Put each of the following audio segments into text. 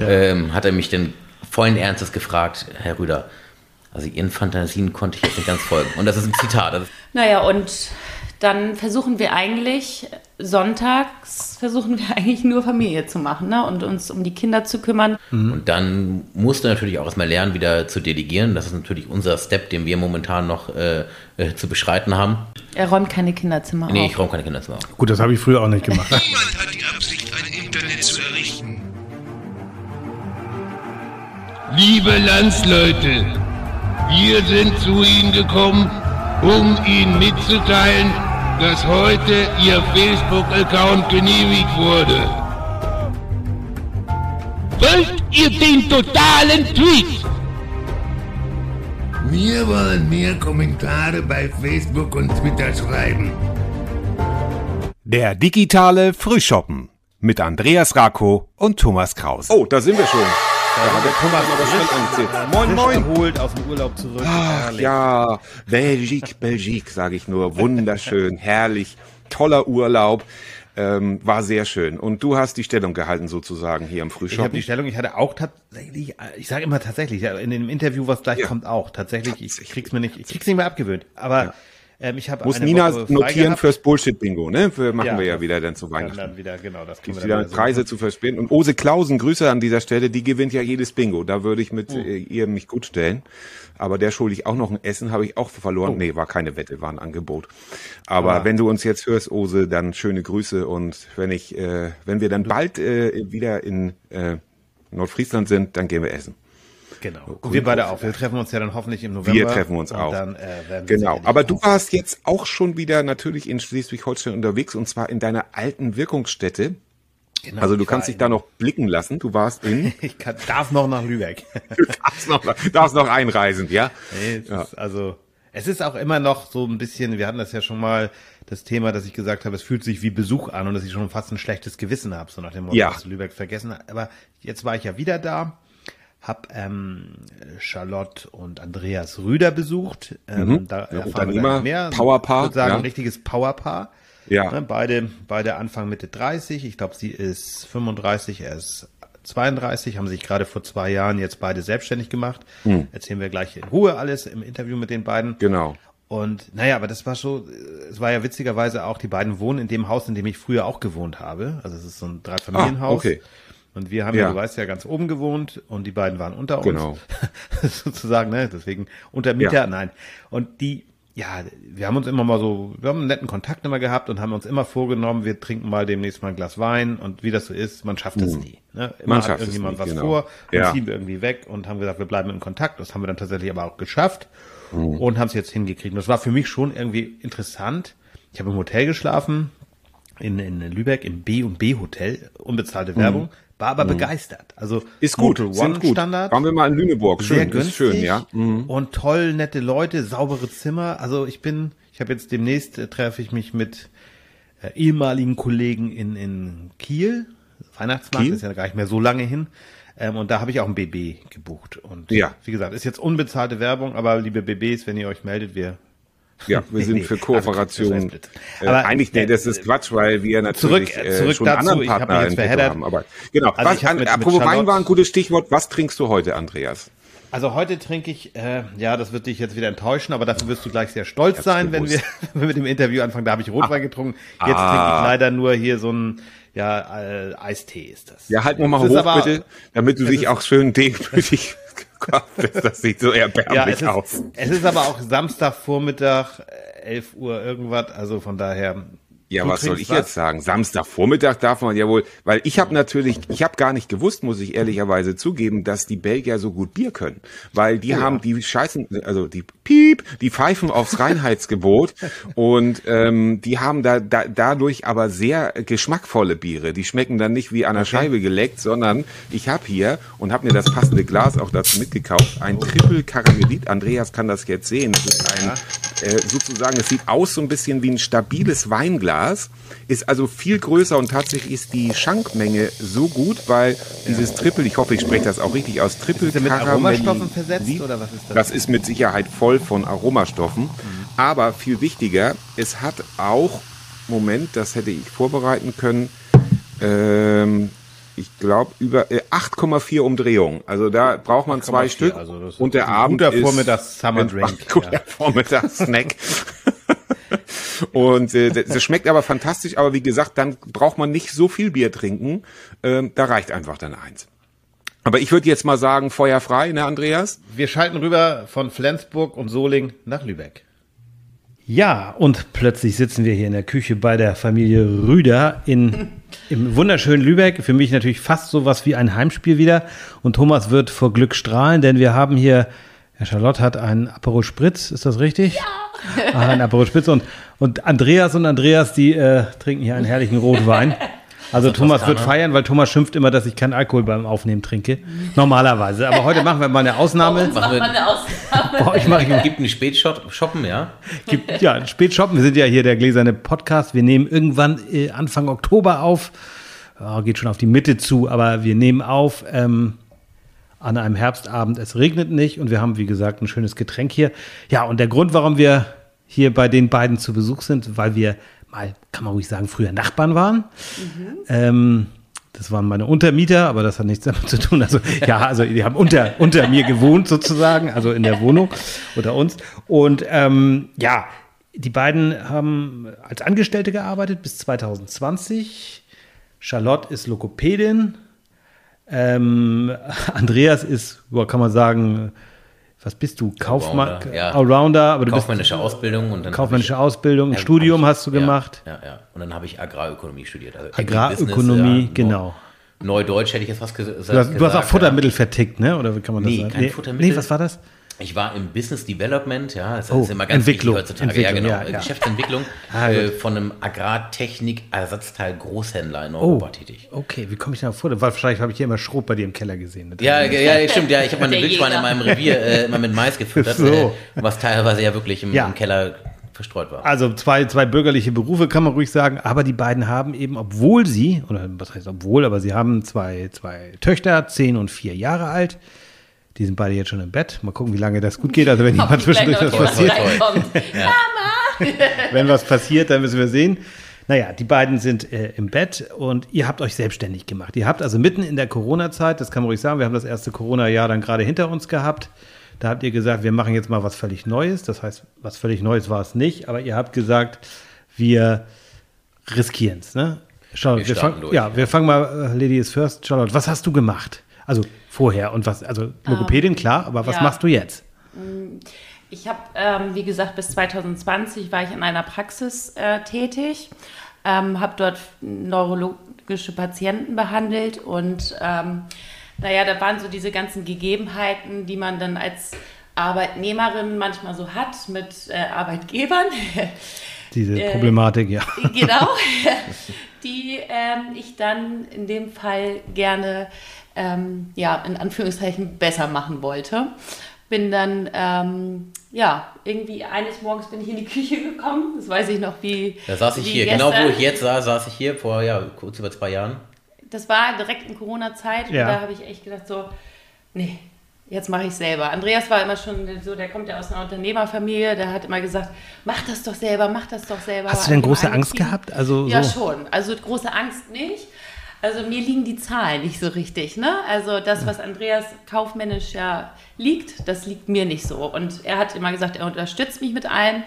ähm, hat er mich dann vollen Ernstes gefragt, Herr Rüder, also Ihren Fantasien konnte ich jetzt nicht ganz folgen. Und das ist ein Zitat. Das Naja, und dann versuchen wir eigentlich, sonntags versuchen wir eigentlich nur Familie zu machen ne? und uns um die Kinder zu kümmern. Und dann musst du natürlich auch erstmal lernen, wieder zu delegieren. Das ist natürlich unser Step, den wir momentan noch äh, äh, zu beschreiten haben. Er räumt keine Kinderzimmer Nee, auf. ich räume keine Kinderzimmer auf. Gut, das habe ich früher auch nicht gemacht. Niemand hat Liebe Landsleute, wir sind zu Ihnen gekommen, um Ihnen mitzuteilen, dass heute Ihr Facebook-Account genehmigt wurde. Wollt ihr den totalen Tweet? Wir wollen mehr Kommentare bei Facebook und Twitter schreiben. Der digitale Frühschoppen mit Andreas Rako und Thomas Krause. Oh, da sind wir schon. Hat der Thomas aber schon angezählt. Moin, moin. erholt aus dem Urlaub zurück. Ach, ja, Belgique, Belgique, sage ich nur. Wunderschön, herrlich, toller Urlaub. Ähm, war sehr schön. Und du hast die Stellung gehalten sozusagen hier im Ich habe Frühschoppen. die Stellung, ich hatte auch tatsächlich, ich sage immer tatsächlich, ja, in dem Interview, was gleich Ja. kommt, auch tatsächlich, ich Tatsächlich. krieg's mir nicht, ich krieg's nicht mehr abgewöhnt. Aber ähm, ich habe Muss Nina Woche notieren gehabt. fürs Bullshit-Bingo, ne? Für, machen Ja, wir ja wieder dann zu Weihnachten. dann wieder, genau, das wir wieder so Preise machen. zu verspielen. Und Ose Klausen, Grüße an dieser Stelle, die gewinnt ja jedes Bingo. Da würde ich Oh. mit äh, ihr mich gut stellen. Aber der schulde ich auch noch ein Essen, habe ich auch verloren. Nee, war keine Wette, war ein Angebot. Aber Ah. wenn du uns jetzt hörst, Ose, dann schöne Grüße. Und wenn ich, äh, wenn wir dann bald äh, wieder in äh, Nordfriesland sind, dann gehen wir essen. Genau. Und wir beide auch. Wir treffen uns ja dann hoffentlich im November. Wir treffen uns auch. Dann, äh, Genau. Aber du warst jetzt auch schon wieder natürlich in Schleswig-Holstein unterwegs und zwar in deiner alten Wirkungsstätte. Genau, Also du kannst dich da noch blicken lassen. Du warst in, Ich kann, darf noch nach Lübeck. du darfst noch, darfst noch einreisen, ja? Nee, es Ja. ist also es ist auch immer noch so ein bisschen, wir hatten das ja schon mal, das Thema, dass ich gesagt habe, es fühlt sich wie Besuch an und dass ich schon fast ein schlechtes Gewissen habe, so nach dem Motto, Ja. dass Lübeck vergessen hat. Aber jetzt war ich ja wieder da, hab ähm, Charlotte und Andreas Rüder besucht. Ähm, da Ja, erfahren wir mehr. Powerpaar, Ich würde sagen, ja. ein richtiges Powerpaar. Ja. Ne, beide, beide Anfang Mitte 30. Ich glaube, sie ist 35, er ist 32, haben sich gerade vor zwei Jahren jetzt beide selbstständig gemacht. Erzählen wir gleich in Ruhe alles im Interview mit den beiden. Genau. Und naja, aber das war so, es war ja witzigerweise auch, die beiden wohnen in dem Haus, in dem ich früher auch gewohnt habe. Also es ist so ein Dreifamilienhaus. Ah, okay. Und wir haben ja. Ja. du weißt ja, ganz oben gewohnt und die beiden waren unter Genau. uns. Sozusagen, ne? Deswegen unter Mieter, Ja. nein. Und die, ja, wir haben uns immer mal so, wir haben einen netten Kontakt immer gehabt und haben uns immer vorgenommen, wir trinken mal demnächst mal ein Glas Wein und wie das so ist, man schafft es nie. Ne? Immer Man hat irgendjemand nie, was genau. vor, dann Ja. ziehen wir irgendwie weg und haben gesagt, wir bleiben in Kontakt. Das haben wir dann tatsächlich aber auch geschafft Mhm. und haben es jetzt hingekriegt. Und das war für mich schon irgendwie interessant. Ich habe im Hotel geschlafen, in, in Lübeck, im B und B Hotel, unbezahlte Werbung, war aber begeistert. Also Mhm. Ist gut, sind One gut. Standard. Waren wir mal in Lüneburg. Sehr Schön, günstig ist schön, ja. Mhm. und toll, nette Leute, saubere Zimmer. Also ich bin, ich habe jetzt demnächst äh, treffe ich mich mit äh, ehemaligen Kollegen in, in Kiel. Weihnachtsmarkt Kiel? ist ja gar nicht mehr so lange hin. Ähm, und da habe ich auch ein BB gebucht. Und Ja. wie gesagt, ist jetzt unbezahlte Werbung, aber liebe BBs, wenn ihr euch meldet, wir Ja, wir sind Nee, für also, Kooperation. äh, Aber, eigentlich, nee, äh, das ist Quatsch, weil wir natürlich zurück- äh, zurück schon dazu, anderen ich hab Partner verheddert. haben. Aber genau, Also was, ich hab an, mit- mit apropos Wein Charlotte- war ein gutes Stichwort. Was trinkst du heute, Andreas? Also heute trinke ich, äh, ja, das wird dich jetzt wieder enttäuschen, aber dafür wirst du gleich sehr stolz sein, wenn wir, wenn wir mit dem Interview anfangen. Da habe ich Rotwein getrunken. Jetzt Ah. trinke ich leider nur hier so ein, ja, äh, Eistee ist das. Ja, halt noch mal hoch, aber- bitte, damit du dich auch schön demütig das, das sieht so Ja, erbärmlich ist, aus. es ist aber auch Samstagvormittag, äh, 11 Uhr irgendwas, also von daher. Ja, Du was soll ich jetzt sagen? Samstagvormittag darf man ja wohl, weil ich habe natürlich, ich habe gar nicht gewusst, muss ich ehrlicherweise zugeben, dass die Belgier so gut Bier können, weil die haben die scheißen, also die Piep, die pfeifen aufs Reinheitsgebot und ähm, die haben da, da dadurch aber sehr geschmackvolle Biere. Die schmecken dann nicht wie an der Scheibe geleckt, sondern ich habe hier und habe mir das passende Glas auch dazu mitgekauft, ein Triple Karamellit. Andreas kann das jetzt sehen. Das ist ein äh, sozusagen, es sieht aus so ein bisschen wie ein stabiles Weinglas, ist also viel größer und tatsächlich ist die Schankmenge so gut, weil dieses Triple, ich hoffe, ich spreche das auch richtig aus, Triple Ist mit Aromastoffen versetzt oder was ist das? Das ist mit Sicherheit voll von Aromastoffen, aber viel wichtiger, es hat auch, Moment, das hätte ich vorbereiten können, ähm, ich glaube, über äh, 8,4 Umdrehungen. Also da braucht man zwei 8,4, Stück. also und der ein Abend guter ist Vormittags Summer Drink, Guter ja. Vormittags-Snack. und äh, das schmeckt aber fantastisch. Aber wie gesagt, dann braucht man nicht so viel Bier trinken. Ähm, da reicht einfach dann eins. Aber ich würde jetzt mal sagen, Feuer frei, ne, Andreas? Wir schalten rüber von Flensburg und Soling nach Lübeck. Ja, und plötzlich sitzen wir hier in der Küche bei der Familie Rüder in, im wunderschönen Lübeck. Für mich natürlich fast sowas wie ein Heimspiel wieder. Und Thomas wird vor Glück strahlen, denn wir haben hier, Herr Charlotte hat einen Aperol Spritz, ist das richtig? Ja. Ah, ein Aperol Spritz. Und, und Andreas und Andreas, die äh, trinken hier einen herrlichen Rotwein. Also Thomas wird feiern, weil Thomas schimpft immer, dass ich keinen Alkohol beim Aufnehmen trinke. Normalerweise. Aber heute machen wir mal eine Ausnahme. Uns macht wir- eine Ausnahme. Bei euch mache ich mal Gibt einen Spätshoppen, ja? gibt, ja, Spätshoppen. Wir sind ja hier der gläserne Podcast. Wir nehmen irgendwann äh, Anfang Oktober auf. Ja, geht schon auf die Mitte zu, aber wir nehmen auf ähm, an einem Herbstabend. Es regnet nicht und wir haben, wie gesagt, ein schönes Getränk hier. Ja, und der Grund, warum wir hier bei den beiden zu Besuch sind, weil wir mal, kann man ruhig sagen, früher Nachbarn waren. Ähm, das waren meine Untermieter, aber das hat nichts damit zu tun. Also ja, also die haben unter, unter mir gewohnt sozusagen, also in der Wohnung unter uns. Und ähm, ja, die beiden haben als Angestellte gearbeitet bis 2020. Charlotte ist Lokopädin. Ähm, Andreas ist, kann man sagen, was bist du? Kaufmann, Allrounder, ja. Allrounder, aber du Kaufmännische Ausbildung und dann bist kaufmännische ich- Ausbildung, ein Studium ich- hast du gemacht. Ja, ja. Und dann habe ich Agrarökonomie studiert. Also Agrarökonomie, ja, genau. Neudeutsch hätte ich jetzt was gesagt. Du hast, du hast auch Futtermittel vertickt, ne? Oder wie kann man das Nee, sagen? kein Futtermittel. Nee, was war das? Ich war im Business Development, ja, das Oh, ist immer ganz Entwicklung, wichtig heutzutage. Entwicklung, ja, ja, genau. ja. Geschäftsentwicklung Ah, äh, von einem Agrartechnik-Ersatzteil Großhändler in Oh, Europa tätig. okay. Wie komme ich da vor? Weil wahrscheinlich habe ich hier immer Schrot bei dir im Keller gesehen. Ja, ja, stimmt, ja. Ich habe meine Wildschweine in meinem Revier äh, immer mit Mais gefüttert, So. äh, was teilweise ja wirklich im, Ja. im Keller verstreut war. Also zwei, zwei bürgerliche Berufe kann man ruhig sagen, aber die beiden haben eben, obwohl sie, oder was heißt obwohl, aber sie haben zwei, zwei Töchter, zehn und vier Jahre alt. Die sind beide jetzt schon im Bett. Mal gucken, wie lange das gut geht. Also wenn jemand zwischendurch was passiert, reinkommt. wenn was passiert, dann müssen wir sehen. Naja, die beiden sind äh, im Bett und ihr habt euch selbstständig gemacht. Ihr habt also mitten in der Corona-Zeit, das kann man ruhig sagen, wir haben das erste Corona-Jahr dann gerade hinter uns gehabt. Da habt ihr gesagt, wir machen jetzt mal was völlig Neues. Das heißt, was völlig Neues war es nicht, aber ihr habt gesagt, wir riskieren es. Ne? Wir wir, fangen, durch, ja, ja. wir fangen mal, äh, Lady is first. Charlotte, was hast du gemacht? Also vorher und was, also Logopädin, klar, aber was ja. machst du jetzt? Ich habe, ähm, wie gesagt, bis 2020 war ich in einer Praxis äh, tätig, ähm, habe dort neurologische Patienten behandelt und ähm, naja, da waren so diese ganzen Gegebenheiten, die man dann als Arbeitnehmerin manchmal so hat mit äh, Arbeitgebern. Diese Äh, Problematik, ja. genau, die ähm, ich dann in dem Fall gerne, ähm, ja, in Anführungszeichen besser machen wollte. Bin dann, ähm, ja, irgendwie eines Morgens bin ich in die Küche gekommen, das weiß ich noch wie. Da saß ich hier, genau wo gestern. ich jetzt saß, saß ich hier vor ja, kurz über zwei Jahren. Das war direkt in Corona-Zeit Ja. und da habe ich echt gedacht so, nee, jetzt mache ich selber. Andreas war immer schon so, der kommt ja aus einer Unternehmerfamilie, der hat immer gesagt, mach das doch selber, mach das doch selber. Hast du denn große Angst gehabt? Also ja, so- schon. Also große Angst nicht. Also mir liegen die Zahlen nicht so richtig. Ne? Also das, was Andreas kaufmännisch ja liegt, das liegt mir nicht so. Und er hat immer gesagt, er unterstützt mich mit allem.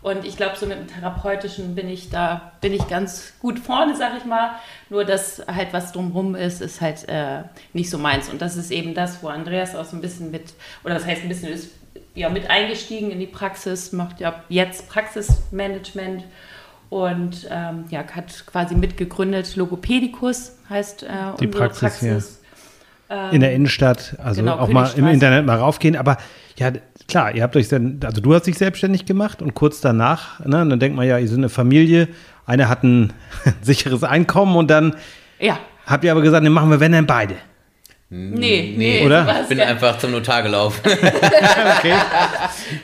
Und ich glaube, so mit dem Therapeutischen bin ich da, bin ich ganz gut vorne, sag ich mal. Nur das halt, was drumrum ist, ist halt äh, nicht so meins. Und das ist eben das, wo Andreas auch so ein bisschen mit, oder das heißt ein bisschen ist ja mit eingestiegen in die Praxis, macht ja jetzt Praxismanagement und ähm, ja, hat quasi mitgegründet. Logopädikus heißt äh, Die unsere Praxis, Praxis. in der Innenstadt, also genau, auch mal im. Internet mal raufgehen. Aber ja, klar, ihr habt euch dann, also du hast dich selbstständig gemacht und kurz danach, ne, dann denkt man ja, ihr seid eine Familie, einer hat ein sicheres Einkommen und dann Ja, habt ihr aber gesagt, ne, machen wir wenn denn beide. Nee, nee, Oder? Ich bin einfach zum Notar gelaufen. Okay.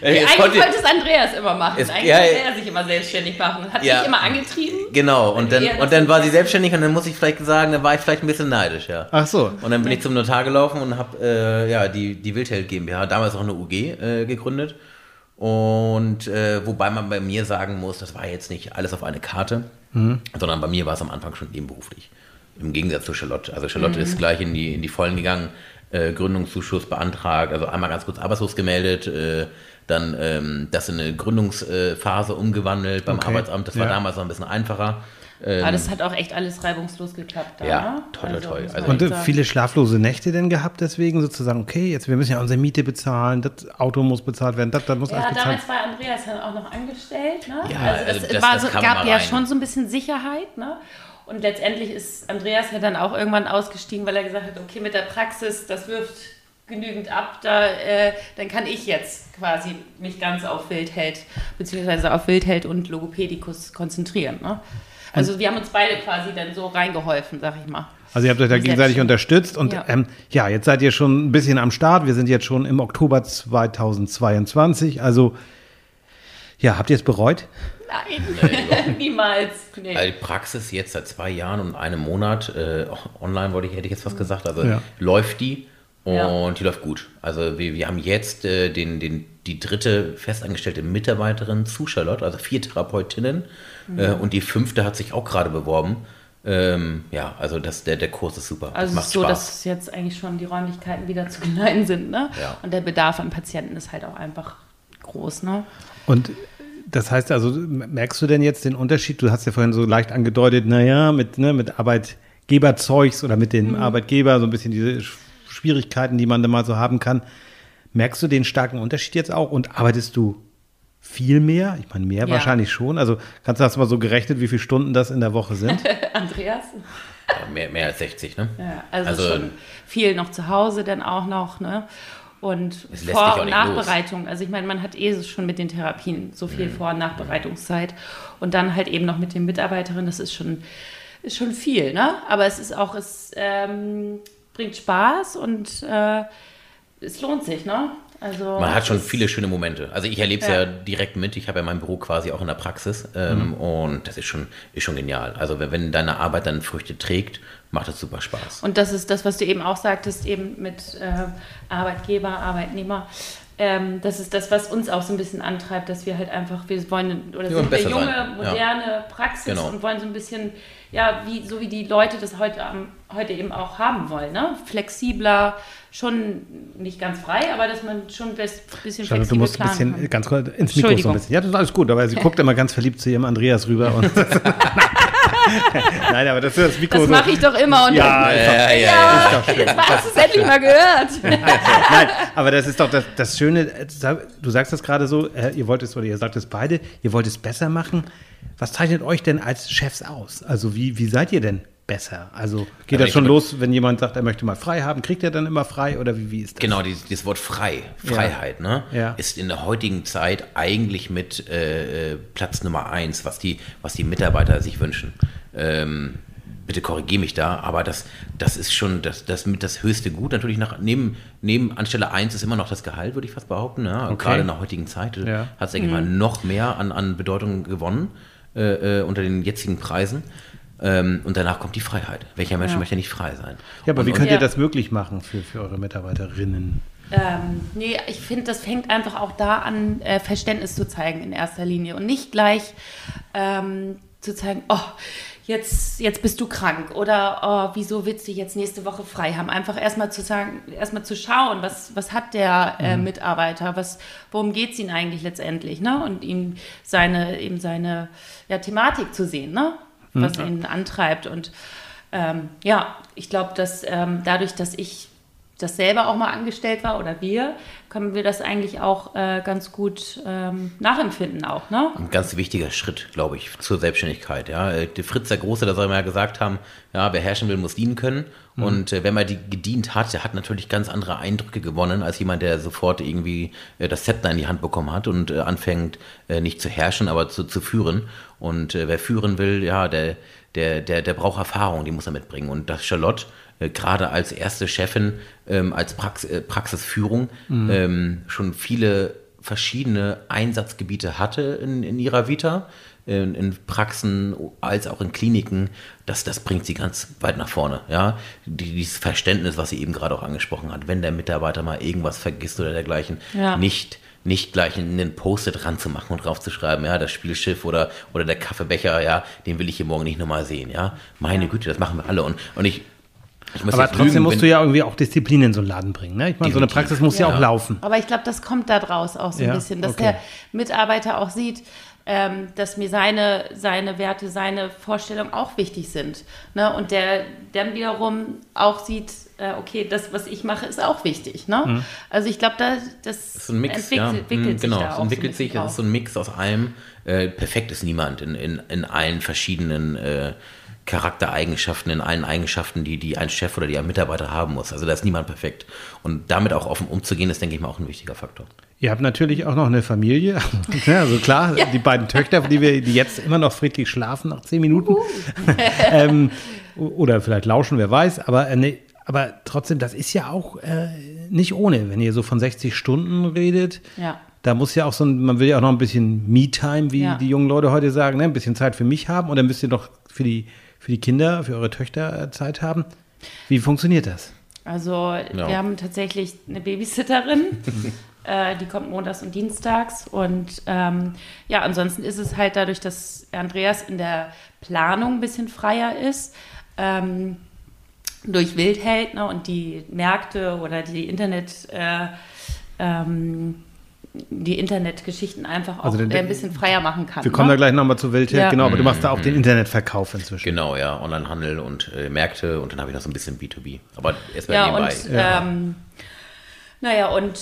Eigentlich konnte- wollte es Andreas immer machen. Es- Eigentlich ja, wollte er sich immer selbstständig machen. Hat Ja. mich immer angetrieben. Genau, und dann, und dann war sie selbstständig und dann muss ich vielleicht sagen, da war ich vielleicht ein bisschen neidisch, ja. Ach so. Und dann bin ich zum Notar gelaufen und habe äh, ja, die, die Wildheld GmbH, damals auch eine UG, äh, gegründet. Und äh, wobei man bei mir sagen muss, das war jetzt nicht alles auf eine Karte, sondern bei mir war es am Anfang schon nebenberuflich. Im Gegensatz zu Charlotte. Also Charlotte ist gleich in die, in die Vollen gegangen, äh, Gründungszuschuss beantragt, also einmal ganz kurz arbeitslos gemeldet, äh, dann ähm, das in eine Gründungsphase umgewandelt beim Okay. Arbeitsamt. Das war Ja. damals noch ein bisschen einfacher. Aber das hat auch echt alles reibungslos geklappt. Da, Ja, ne? toll, toll, toll. Also- Und äh, viele schlaflose Nächte denn gehabt deswegen sozusagen, okay, jetzt wir müssen ja unsere Miete bezahlen, das Auto muss bezahlt werden, das, das muss Ja, alles bezahlt damals war Andreas dann auch noch angestellt. Ne? Ja, also es also das- war das so, kam gab ja schon so ein bisschen Sicherheit. Ne? Und letztendlich ist Andreas ja dann auch irgendwann ausgestiegen, weil er gesagt hat, okay, mit der Praxis, das wirft genügend ab, da, äh, dann kann ich jetzt quasi mich ganz auf Wildheld, beziehungsweise auf Wildheld und Logopädikus konzentrieren. Ne? Also wir haben uns beide quasi dann so reingeholfen, sag ich mal. Also ihr habt euch da gegenseitig unterstützt und ja. Ja. Ähm, ja, jetzt seid ihr schon ein bisschen am Start. Wir sind jetzt schon im Oktober 2022. Also ja, habt ihr es bereut? Nein, niemals. Nee. Also die Praxis jetzt seit zwei Jahren und einem Monat, äh, auch online wollte ich, hätte ich jetzt was gesagt, also Ja. läuft die und Ja. die läuft gut. Also wir, wir haben jetzt äh, den, den, die dritte festangestellte Mitarbeiterin zu Charlotte, also vier Therapeutinnen äh, und die fünfte hat sich auch gerade beworben. Ähm, ja, also das, der, der Kurs ist super. Also das es macht so, Spaß. dass jetzt eigentlich schon die Räumlichkeiten wieder zu klein sind, ne? Ja. Und der Bedarf an Patienten ist halt auch einfach groß, ne? Und das heißt also, merkst du denn jetzt den Unterschied? Du hast ja vorhin so leicht angedeutet, naja, mit, ne, mit Arbeitgeberzeugs oder mit dem Mhm. Arbeitgeber, so ein bisschen diese Sch- Schwierigkeiten, die man da mal so haben kann. Merkst du den starken Unterschied jetzt auch und arbeitest du viel mehr? Ich meine, mehr Ja. wahrscheinlich schon. Also kannst du das mal so gerechnet, wie viele Stunden das in der Woche sind? Andreas? Ja, mehr, mehr als 60, ne? Ja, also, Also- schon viel noch zu Hause dann auch noch, ne? Und Vor- und nicht los. Nachbereitung. Also ich meine, man hat eh schon mit den Therapien so Mhm. viel Vor- und Nachbereitungszeit. Und dann halt eben noch mit den Mitarbeiterinnen, das ist schon, ist schon viel, ne? Aber es ist auch, es ähm, bringt Spaß und äh, es lohnt sich, ne? Also Man hat schon viele schöne Momente. Also ich erlebe es ja. Ja. direkt mit. Ich habe ja mein Büro quasi auch in der Praxis ähm, und das ist schon, ist schon genial. Also wenn, wenn deine Arbeit dann Früchte trägt, macht es super Spaß. Und das ist das, was du eben auch sagtest, eben mit äh, Arbeitgeber, Arbeitnehmer. Ähm, das ist das, was uns auch so ein bisschen antreibt, dass wir halt einfach, wir wollen, oder Ja, sind eine besser junge, sein. Ja. moderne Praxis Genau. und wollen so ein bisschen, ja, wie, so wie die Leute das heute, am- heute eben auch haben wollen, ne? Flexibler, schon nicht ganz frei, aber dass man schon das bisschen du flexibel musst ein bisschen kann. ganz kurz ins Mikro so ein bisschen. Ja, das ist alles gut, aber sie guckt immer ganz verliebt zu ihrem Andreas rüber und Nein, aber das ist das Mikro Das so. mache ich doch immer und Ja, ist doch, ja, ja, ja, jetzt hast du es endlich mal gehört. Nein, aber das ist doch das, das Schöne. äh, Du sagst das gerade so, äh, ihr wollt es oder ihr sagt es beide, ihr wollt es besser machen. Was zeichnet euch denn als Chefs aus? Also wie, wie seid ihr denn besser? Also geht Also das schon los, wenn jemand sagt, er möchte mal frei haben, kriegt er dann immer frei oder wie, wie ist das? Genau, dieses, dieses Wort frei, Freiheit, ne, Ja. ist in der heutigen Zeit eigentlich mit äh, äh, Platz Nummer eins, was die, was die Mitarbeiter sich wünschen. Ähm, bitte korrigiere mich da, aber das, das ist schon das, das mit das höchste Gut. Natürlich nach, neben, neben Anstelle eins ist immer noch das Gehalt, würde ich fast behaupten. Ja? Okay. Gerade in der heutigen Zeit Ja. hat es, denke ich mal, noch mehr an, an Bedeutung gewonnen äh, äh, unter den jetzigen Preisen. Ähm, und danach kommt die Freiheit. Welcher Mensch Ja. möchte nicht frei sein? Ja, aber und, wie und, könnt Ja. ihr das möglich machen für, für eure Mitarbeiterinnen? Ähm, nee, ich finde, das fängt einfach auch da an, äh, Verständnis zu zeigen in erster Linie und nicht gleich ähm, zu zeigen, oh, jetzt, jetzt bist du krank oder oh, wieso willst du jetzt nächste Woche frei haben? Einfach erstmal zu sagen, erstmal zu schauen, was, was hat der äh, Mitarbeiter, was, worum geht es ihm eigentlich letztendlich, ne? Und ihm seine, eben seine ja, Thematik zu sehen, ne? Was ihn antreibt. Und ähm, ja, ich glaube, dass ähm, dadurch, dass ich das selber auch mal angestellt war oder wir, können wir das eigentlich auch äh, ganz gut ähm, nachempfinden auch, ne? ein ganz wichtiger Schritt, glaube ich, zur Selbstständigkeit. Ja, Äh, der Fritz der Große, der soll mal gesagt haben, ja, wer herrschen will, muss dienen können. Und äh, wenn man die gedient hat, der hat natürlich ganz andere Eindrücke gewonnen als jemand, der sofort irgendwie äh, das Zepter in die Hand bekommen hat und äh, anfängt äh, nicht zu herrschen, aber zu, zu führen. Und äh, wer führen will, ja, der, der, der, der braucht Erfahrung, die muss er mitbringen. Und das Charlotte äh, gerade als erste Chefin, ähm, als Prax äh, Praxisführung, ähm, schon viele verschiedene Einsatzgebiete hatte in, in ihrer Vita. in, in Praxen als auch in Kliniken, das, das bringt sie ganz weit nach vorne. Ja? Die, dieses Verständnis, was sie eben gerade auch angesprochen hat, wenn der Mitarbeiter mal irgendwas vergisst oder dergleichen, Ja. nicht nicht gleich einen Post-it ranzumachen und draufzuschreiben, ja, das Spielschiff oder, oder der Kaffeebecher, ja, den will ich hier morgen nicht nochmal sehen, ja. Meine Güte, das machen wir alle. Und, und ich, Aber trotzdem lügen, musst du ja irgendwie auch Disziplin in so einen Laden bringen. Ne? Ich meine, so eine. Praxis muss ja, Ja. auch laufen. Aber ich glaube, das kommt da draus auch so ein Ja, bisschen, dass okay. der Mitarbeiter auch sieht, ähm, dass mir seine, seine Werte, seine Vorstellungen auch wichtig sind. Ne? Und der dann wiederum auch sieht, äh, okay, das, was ich mache, ist auch wichtig. Ne? Also ich glaube, da, das ein Mix, entwickelt, ja. entwickelt Mm, sich genau, es entwickelt so ein sich, das ist so ein Mix aus allem. Äh, perfekt ist niemand in, in, in allen verschiedenen äh, Charaktereigenschaften, in allen Eigenschaften, die, die ein Chef oder die ein Mitarbeiter haben muss. Also da ist niemand perfekt. Und damit auch offen umzugehen, ist, denke ich mal, auch ein wichtiger Faktor. Ihr habt natürlich auch noch eine Familie. Ja, also klar, die beiden Töchter, die, wir, die jetzt immer noch friedlich schlafen nach zehn Minuten. ähm, o- oder vielleicht lauschen, wer weiß. Aber, äh, nee, aber trotzdem, das ist ja auch äh, nicht ohne, wenn ihr so von 60 Stunden redet. Ja. Da muss ja auch so ein, man will ja auch noch ein bisschen Me-Time, wie Ja. die jungen Leute heute sagen, ne? ein bisschen Zeit für mich haben und dann müsst ihr noch für die, für die Kinder, für eure Töchter äh, Zeit haben. Wie funktioniert das? Also Ja. wir haben tatsächlich eine Babysitterin, äh, die kommt montags und dienstags. Und ähm, ja, ansonsten ist es halt dadurch, dass Andreas in der Planung ein bisschen freier ist, ähm, durch Wildheld ne, und die Märkte oder die Internet, äh, ähm, die Internetgeschichten einfach auch Also äh, ein bisschen freier machen kann. Wir kommen ne? da gleich nochmal zu Wildheld, Ja. genau, aber du machst da auch den Internetverkauf inzwischen. Genau, ja, Onlinehandel und äh, Märkte und dann habe ich noch so ein bisschen B2B. Aber erstmal Ja, nebenbei. und ähm, naja, und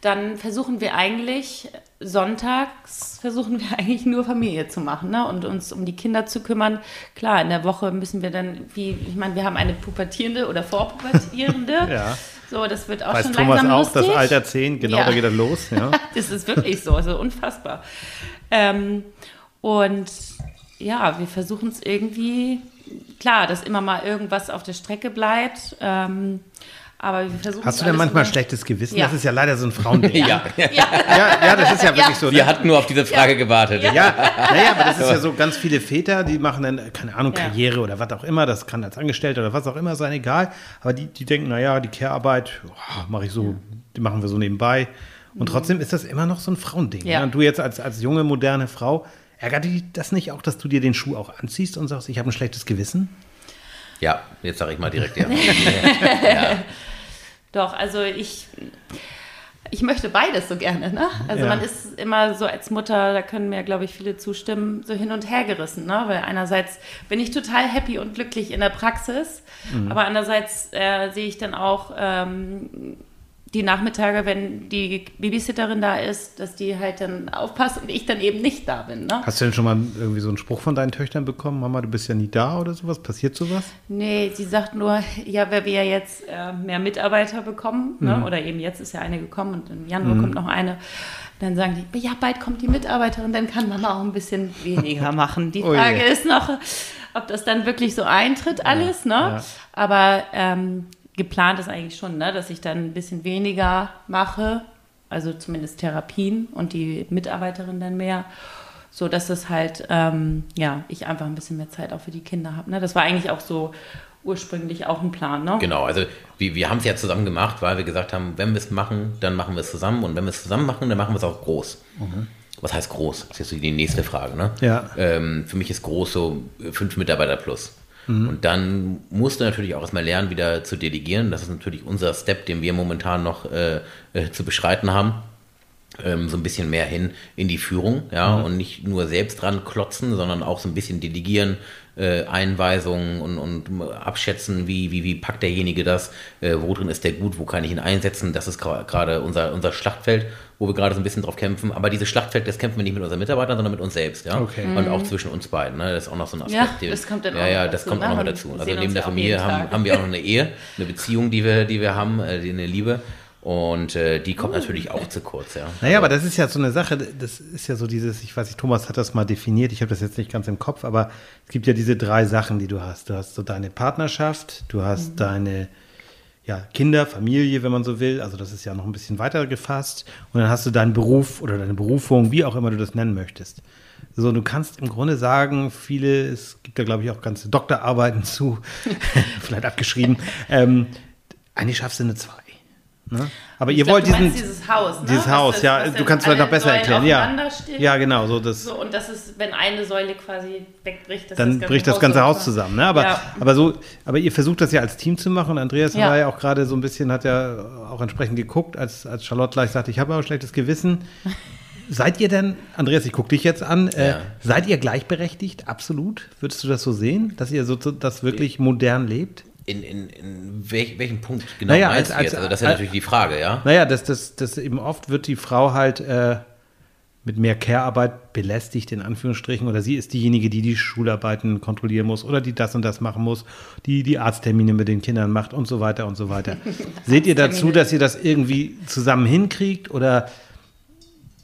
dann versuchen wir eigentlich, sonntags versuchen wir eigentlich nur Familie zu machen ne? und uns um die Kinder zu kümmern. Klar, in der Woche müssen wir dann, wie, ich meine, wir haben eine pubertierende oder vorpubertierende. Ja. So, das wird auch Weiß schon Thomas langsam auch, lustig. das Alter 10, genau, Ja. da geht das los. Ja. Das ist wirklich so, also unfassbar. Ähm, und ja, wir versuchen es irgendwie, klar, dass immer mal irgendwas auf der Strecke bleibt. Ähm, aber wir versuchen Hast du denn manchmal schlechtes Gewissen? Ja. Das ist ja leider so ein Frauending. ja, ja. Ja, ja, ja, das ist ja wirklich so. Wir Ne? hatten nur auf diese Frage gewartet. Ja, naja, aber das ist ja so ganz viele Väter, die machen dann, keine Ahnung, Ja. Karriere oder was auch immer, das kann als Angestellter oder was auch immer sein, egal. Aber die, die denken, naja, die Care-Arbeit mache ich so, die machen wir so nebenbei. Und trotzdem ist das immer noch so ein Frauending. Ja. ne? Und du jetzt als, als junge, moderne Frau, ärgert dich das nicht auch, dass du dir den Schuh auch anziehst und sagst, ich habe ein schlechtes Gewissen? Ja, jetzt sage ich mal direkt ja. Doch, also ich, ich möchte beides so gerne. Ne? Also Ja. man ist immer so als Mutter, da können mir, glaube ich, viele zustimmen, so hin und her gerissen. Ne? Weil einerseits bin ich total happy und glücklich in der Praxis, Mhm. aber andererseits äh, sehe ich dann auch ähm, die Nachmittage, wenn die Babysitterin da ist, dass die halt dann aufpasst und ich dann eben nicht da bin. Ne? Hast du denn schon mal irgendwie so einen Spruch von deinen Töchtern bekommen? Mama, du bist ja nie da oder sowas? Passiert sowas? Nee, sie sagt nur, ja, weil wir ja jetzt äh, mehr Mitarbeiter bekommen, ne? oder eben jetzt ist ja eine gekommen und im Januar kommt noch eine, dann sagen die, ja, bald kommt die Mitarbeiterin, dann kann Mama auch ein bisschen weniger machen. Die Oh. Frage ist noch, ob das dann wirklich so eintritt alles, ne? ja. Aber ähm, geplant ist eigentlich schon, ne, dass ich dann ein bisschen weniger mache, also zumindest Therapien und die Mitarbeiterin dann mehr so dass es halt, ähm, ja, ich einfach ein bisschen mehr Zeit auch für die Kinder habe. Ne? Das war eigentlich auch so ursprünglich auch ein Plan, ne? Genau, also wir, wir haben es ja zusammen gemacht, weil wir gesagt haben, wenn wir es machen, dann machen wir es zusammen und wenn wir es zusammen machen, dann machen wir es auch groß. Was heißt groß? Das ist jetzt so die nächste Frage. Ne? Ja. Ähm, für mich ist groß so fünf Mitarbeiter plus. Und dann musst du natürlich auch erstmal lernen, wieder zu delegieren. Das ist natürlich unser Step, den wir momentan noch äh, äh, zu beschreiten haben. Ähm, so ein bisschen mehr hin in die Führung, ja, und nicht nur selbst dran klotzen, sondern auch so ein bisschen delegieren, äh, Einweisungen und, und abschätzen, wie, wie, wie packt derjenige das, äh, wo drin ist der gut, wo kann ich ihn einsetzen. Das ist gerade unser, unser Schlachtfeld, wo wir gerade so ein bisschen drauf kämpfen. Aber dieses Schlachtfeld, das kämpfen wir nicht mit unseren Mitarbeitern, sondern mit uns selbst, ja. Okay. Und auch zwischen uns beiden. Ne? Das ist auch noch so ein Aspekt. Ja, den- das kommt dann ja, auch ja, noch das dazu, kommt auch ne? noch mit Und dazu. Also neben der auch Familie haben, haben wir auch noch eine Ehe, eine Beziehung, die wir, die wir haben, äh, die, eine Liebe. Und äh, die kommt natürlich auch zu kurz, ja. Naja, aber das ist ja so eine Sache, das ist ja so dieses, ich weiß nicht, Thomas hat das mal definiert, ich habe das jetzt nicht ganz im Kopf, aber es gibt ja diese drei Sachen, die du hast. Du hast so deine Partnerschaft, du hast deine, ja, Kinder, Familie, wenn man so will. Also das ist ja noch ein bisschen weiter gefasst. Und dann hast du deinen Beruf oder deine Berufung, wie auch immer du das nennen möchtest. So, du kannst im Grunde sagen, viele, es gibt da glaube ich auch ganze Doktorarbeiten zu, vielleicht abgeschrieben. Ähm, eigentlich schaffst du eine 2. Ne? Aber Ich ihr glaub, wollt diesen. dieses Haus, ne? Dieses Was Haus, das- ja, du kannst vielleicht noch besser Säulen erklären. Ja, stehen. ja, genau, so das. So, und das ist, wenn eine Säule quasi wegbricht, dann das bricht das ganze Haus zusammen. Ne? Aber, Ja. aber so, aber ihr versucht das ja als Team zu machen. Und Andreas Ja. war ja auch gerade so ein bisschen, hat ja auch entsprechend geguckt, als, als Charlotte gleich sagte, ich habe aber ein schlechtes Gewissen. Seid ihr denn, Andreas, ich gucke dich jetzt an, äh, Ja. seid ihr gleichberechtigt? Absolut? Würdest du das so sehen, dass ihr so das wirklich modern lebt? In, in, in welch, welchem Punkt genau Naja, meinst als- du jetzt? als- Also das ist ja als- natürlich die Frage, ja? Naja, das, das, das eben oft wird die Frau halt äh, mit mehr Care-Arbeit belästigt, in Anführungsstrichen, oder sie ist diejenige, die die Schularbeiten kontrollieren muss oder die das und das machen muss, die die Arzttermine mit den Kindern macht und so weiter und so weiter. Seht ihr dazu, dass ihr das irgendwie zusammen hinkriegt oder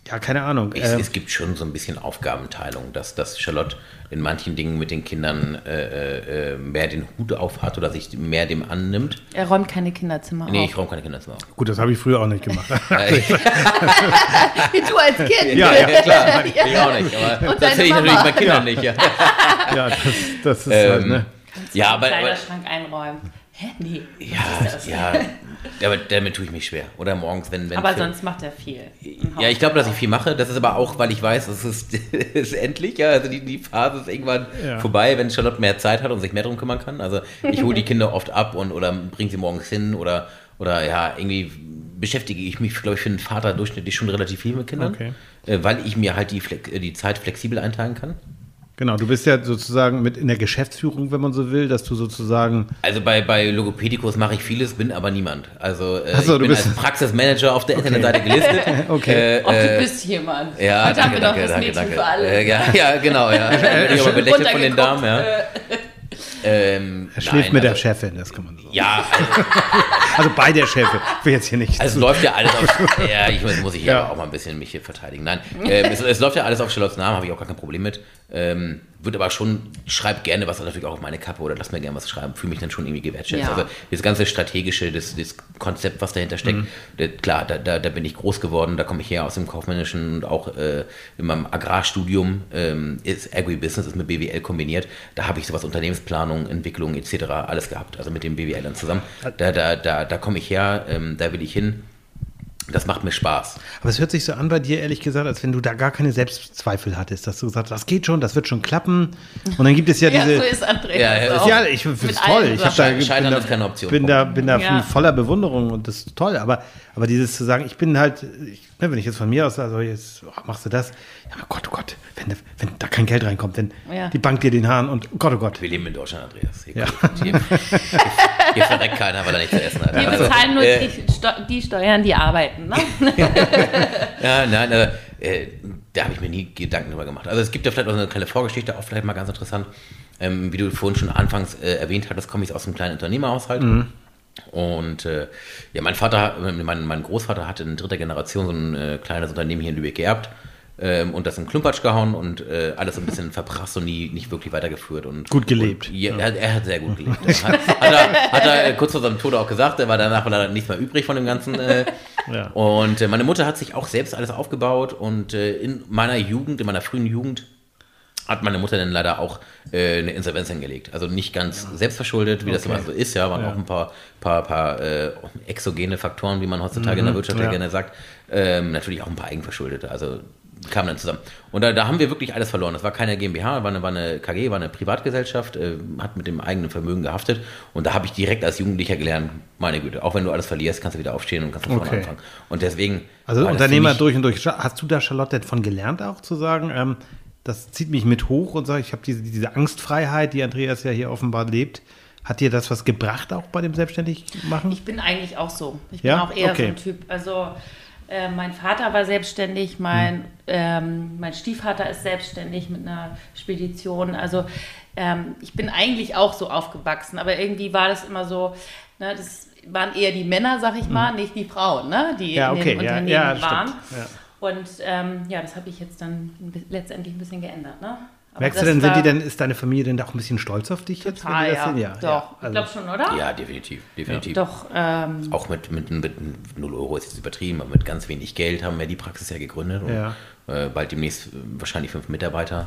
ja, keine Ahnung. Es, äh, es gibt schon so ein bisschen Aufgabenteilung, dass, dass Charlotte in manchen Dingen mit den Kindern äh, äh, mehr den Hut auf hat oder sich mehr dem annimmt. Er räumt keine Kinderzimmer Nee, auf. ich räume keine Kinderzimmer auf. gut, das habe ich früher auch nicht gemacht. du als Kind. Ja, ja, klar, ich auch nicht, aber Und das sehe ich natürlich bei Kindern nicht. Ja, ja, das, das ist halt, ähm, ne? ja aber, aber Kleiderschrank einräumen. Hä? Nee. ja, ja, aber damit tue ich mich schwer. Oder morgens, wenn, wenn Aber für- sonst macht er viel. Ja, ich glaube, dass ich viel mache. Das ist aber auch, weil ich weiß, es ist, ist endlich. Ja, also die, die Phase ist irgendwann Ja. vorbei, wenn Charlotte mehr Zeit hat und sich mehr drum kümmern kann. Also ich hole die Kinder oft ab und oder bringe sie morgens hin oder oder ja irgendwie beschäftige ich mich, glaube ich, für einen Vater durchschnittlich schon relativ viel mit Kindern, Okay. äh, weil ich mir halt die, Flex- äh, die Zeit flexibel einteilen kann. Genau, du bist ja sozusagen mit in der Geschäftsführung, wenn man so will, dass du sozusagen Also bei, bei Logopädicus mache ich vieles, bin aber niemand. Also äh, so, ich du bin bist- als Praxismanager auf der Internetseite gelistet. Okay. Äh, äh, du bist jemand. Ja, Heute haben wir doch das danke, Mädchen danke. für alle. Äh, ja, ja, genau, ja. Bin ich aber belächelt von den Damen, ja. Ähm, er schläft nein, mit der also, Chefin, das kann man so. Ja, also, Also bei der Chefin. Ich will jetzt hier nicht. also es läuft ja alles auf. Ja, ich muss, muss ich Ja. auch mal ein bisschen mich hier verteidigen. Nein, ähm, es, es läuft ja alles auf Charlottes Namen, habe ich auch gar kein Problem mit. Ähm, wird aber schon, schreib gerne was natürlich auch auf meine Kappe oder lass mir gerne was schreiben, fühle mich dann schon irgendwie gewertschätzt. Ja. Also das ganze strategische, das, das Konzept, was dahinter steckt, Mhm. das, klar, da, da, da bin ich groß geworden, da komme ich her aus dem kaufmännischen und auch äh, in meinem Agrarstudium ähm, ist Agribusiness ist mit BWL kombiniert. Da habe ich sowas Unternehmensplanung, Entwicklung etc. alles gehabt, also mit dem BWL dann zusammen. Da, da, da, da komme ich her, ähm, da will ich hin. Das macht mir Spaß. Aber es hört sich so an bei dir, ehrlich gesagt, als wenn du da gar keine Selbstzweifel hattest, dass du gesagt hast, das geht schon, das wird schon klappen. Und dann gibt es ja Ja, diese. so ist Andreas Ja, ja, auch. Ja, ich finde es toll. Ich hab da, bin da, ist keine Option. bin da, bin da Ja. voller Bewunderung und das ist toll. Aber, aber dieses zu sagen, ich bin halt, ich, ne, wenn ich jetzt von mir aus sage, jetzt oh, machst du das, ja, oh Gott, oh Gott, wenn, wenn da kein Geld reinkommt, wenn Ja. die Bank dir den Hahn und oh Gott, oh Gott. Wir leben in Deutschland, Andreas. Hier, Ja. hier, hier, hier verreckt keiner, weil er nichts zu essen hat. Wir Also, bezahlen nur äh, die, Steu- die Steuern, arbeiten. Ne? Ja, nein, also, äh, da habe ich mir nie Gedanken drüber gemacht. Also es gibt ja vielleicht auch eine kleine Vorgeschichte, auch vielleicht mal ganz interessant. Ähm, wie du vorhin schon anfangs äh, erwähnt hattest, komme ich aus einem kleinen Unternehmerhaushalt. Und äh, ja, mein Vater, mein, mein Großvater hatte in dritter Generation so ein äh, kleines Unternehmen hier in Lübeck geerbt ähm, und das in Klumpatsch gehauen und äh, alles so ein bisschen verprasst und nie nicht wirklich weitergeführt. Und, Gut gelebt. Und, ja, er, er hat sehr gut gelebt. hat, hat, er, hat er äh, kurz vor seinem Tod auch gesagt, danach war leider nichts mehr übrig von dem Ganzen. Äh, Ja. Und äh, meine Mutter hat sich auch selbst alles aufgebaut und äh, in meiner Jugend, in meiner frühen Jugend, hat meine Mutter dann leider auch äh, eine Insolvenz hingelegt. Also nicht ganz selbstverschuldet, wie das immer so ist, ja, waren Ja. auch ein paar, paar, paar äh, exogene Faktoren, wie man heutzutage in der Wirtschaft ja ja. gerne sagt. Ähm, natürlich auch ein paar Eigenverschuldete, also kamen dann zusammen. Und da, da haben wir wirklich alles verloren. Das war keine GmbH, war eine, war eine KG, war eine Privatgesellschaft, äh, hat mit dem eigenen Vermögen gehaftet. Und da habe ich direkt als Jugendlicher gelernt, meine Güte, auch wenn du alles verlierst, kannst du wieder aufstehen und kannst von vorne Okay. anfangen. Und deswegen. Also Unternehmer mich- durch und durch. Hast du da, Charlotte, von gelernt auch zu sagen, ähm, das zieht mich mit hoch und sage, ich habe diese, diese Angstfreiheit, die Andreas ja hier offenbar lebt. Hat dir das was gebracht auch bei dem Selbstständigmachen? Ich bin eigentlich auch so. Ich bin Ja? auch eher Okay. so ein Typ. Also äh, mein Vater war selbstständig, mein, Hm. ähm, mein Stiefvater ist selbstständig mit einer Spedition. Also ähm, ich bin eigentlich auch so aufgewachsen, aber irgendwie war das immer so, ne, das waren eher die Männer, sag ich mal, nicht die Frauen, ne, die. Ja, in okay, den ja, Unternehmen ja, waren. Und ähm, ja, das habe ich jetzt dann letztendlich ein bisschen geändert. Ne? Aber Merkst du denn, sind die denn, ist deine Familie denn da auch ein bisschen stolz auf dich jetzt? wenn Total, ja. ja. Doch, ja. ich Also, glaube schon, oder? Ja, definitiv, definitiv. Doch, ähm, Auch mit, mit, mit 0 Euro ist jetzt übertrieben, aber mit ganz wenig Geld haben wir die Praxis ja gegründet. Und, Ja. äh, bald demnächst wahrscheinlich fünf Mitarbeiter.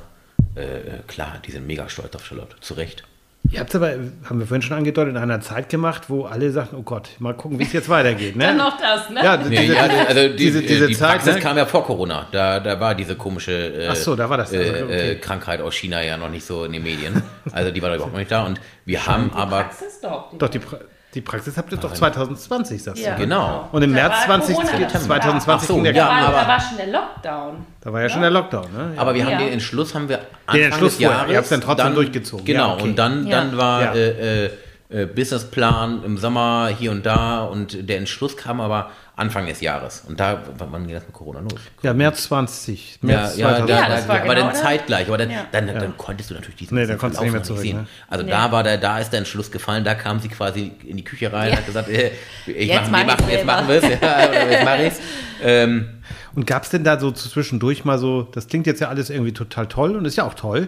Äh, klar, die sind mega stolz auf Charlotte, zu Recht. Ihr habt es aber, haben wir vorhin schon angedeutet, in einer Zeit gemacht, wo alle sagten, oh Gott, mal gucken, wie es jetzt weitergeht. Ne? dann noch das, ne? Ja, Nee, diese, ja, also die, diese, diese die Zeit, Praxis ne? kam ja vor Corona. Da, da war diese komische äh, Ach so, da war das. äh, Also, okay. äh, Krankheit aus China ja noch nicht so in den Medien. Also die war da überhaupt noch nicht da. Und wir haben aber Praxis doch. Die Doch, die, pra die Praxis habt ihr doch 2020, sagst Ja. du. genau. Und im Da März war 20, Corona dann. 2020 Ach so, ging der ja, da, war, aber- da war schon der Lockdown. Da war ja schon der Lockdown, ne? Ja. Aber wir haben Ja. den Entschluss, haben wir Anfang Entschluss des vorher. Jahres. Ihr habt's dann trotzdem durchgezogen. Genau, Ja, okay. und dann, Ja. dann war Ja. äh, äh, äh, Businessplan im Sommer hier und da und der Entschluss kam aber Anfang des Jahres. Und da, wann ging das mit Corona los? ja, März 20. Ja, März ja, 2020. da, Ja, das war aber genau dann da. zeitgleich. Aber dann, Ja. dann, dann konntest du natürlich diesen Nee, dann konntest du nicht mehr zurück, ne? Also Nee. da war der, da ist der Entschluss gefallen, da kam sie quasi in die Küche rein, Ja. hat gesagt, äh, ich Jetzt mach, wir mach jetzt machen wir es, ja, oder jetzt mache ich's. Ähm, Und gab es denn da so zwischendurch mal so, das klingt jetzt ja alles irgendwie total toll und ist ja auch toll,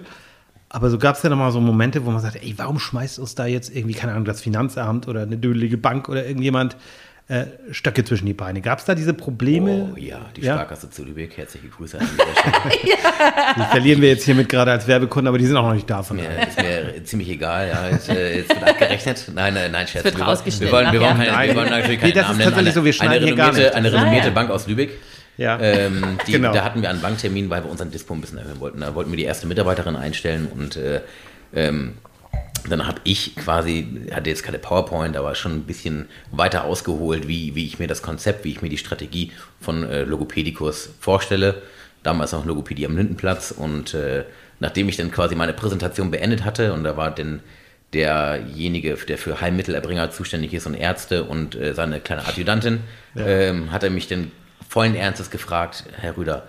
aber so gab es ja noch mal so Momente, wo man sagt, ey, warum schmeißt uns da jetzt irgendwie, keine Ahnung, das Finanzamt oder eine dödelige Bank oder irgendjemand äh, Stöcke zwischen die Beine? Gab es da diese Probleme? oh ja, die Ja? Sparkasse zu Lübeck, herzliche Grüße an dieser Stelle. Die verlieren wir jetzt hiermit gerade als Werbekunden, aber die sind auch noch nicht da. Von. Mir, ist mir ziemlich egal, ja. Jetzt, äh, jetzt wird abgerechnet. Nein, nein, nein, Scherz. wird wir, wollen- wir, wollen, wir, wollen keine, wir wollen natürlich Nee, keinen das Namen ist nennen. tatsächlich so, wir schneiden eine hier gar renommierte, nichts. eine renommierte ja. Bank aus Lübeck. Ja. Ähm, die, Genau. Da hatten wir einen Banktermin, weil wir unseren Dispo ein bisschen erhöhen wollten. Da wollten wir die erste Mitarbeiterin einstellen und äh, ähm, dann habe ich quasi, hatte jetzt keine PowerPoint, aber schon ein bisschen weiter ausgeholt, wie, wie ich mir das Konzept, wie ich mir die Strategie von äh, Logopädicus vorstelle. Damals noch Logopädie am Lindenplatz und äh, nachdem ich dann quasi meine Präsentation beendet hatte und da war dann derjenige, der für Heilmittelerbringer zuständig ist und Ärzte und äh, seine kleine Adjutantin, ähm, hat er mich dann vollen Ernstes gefragt, Herr Rüder,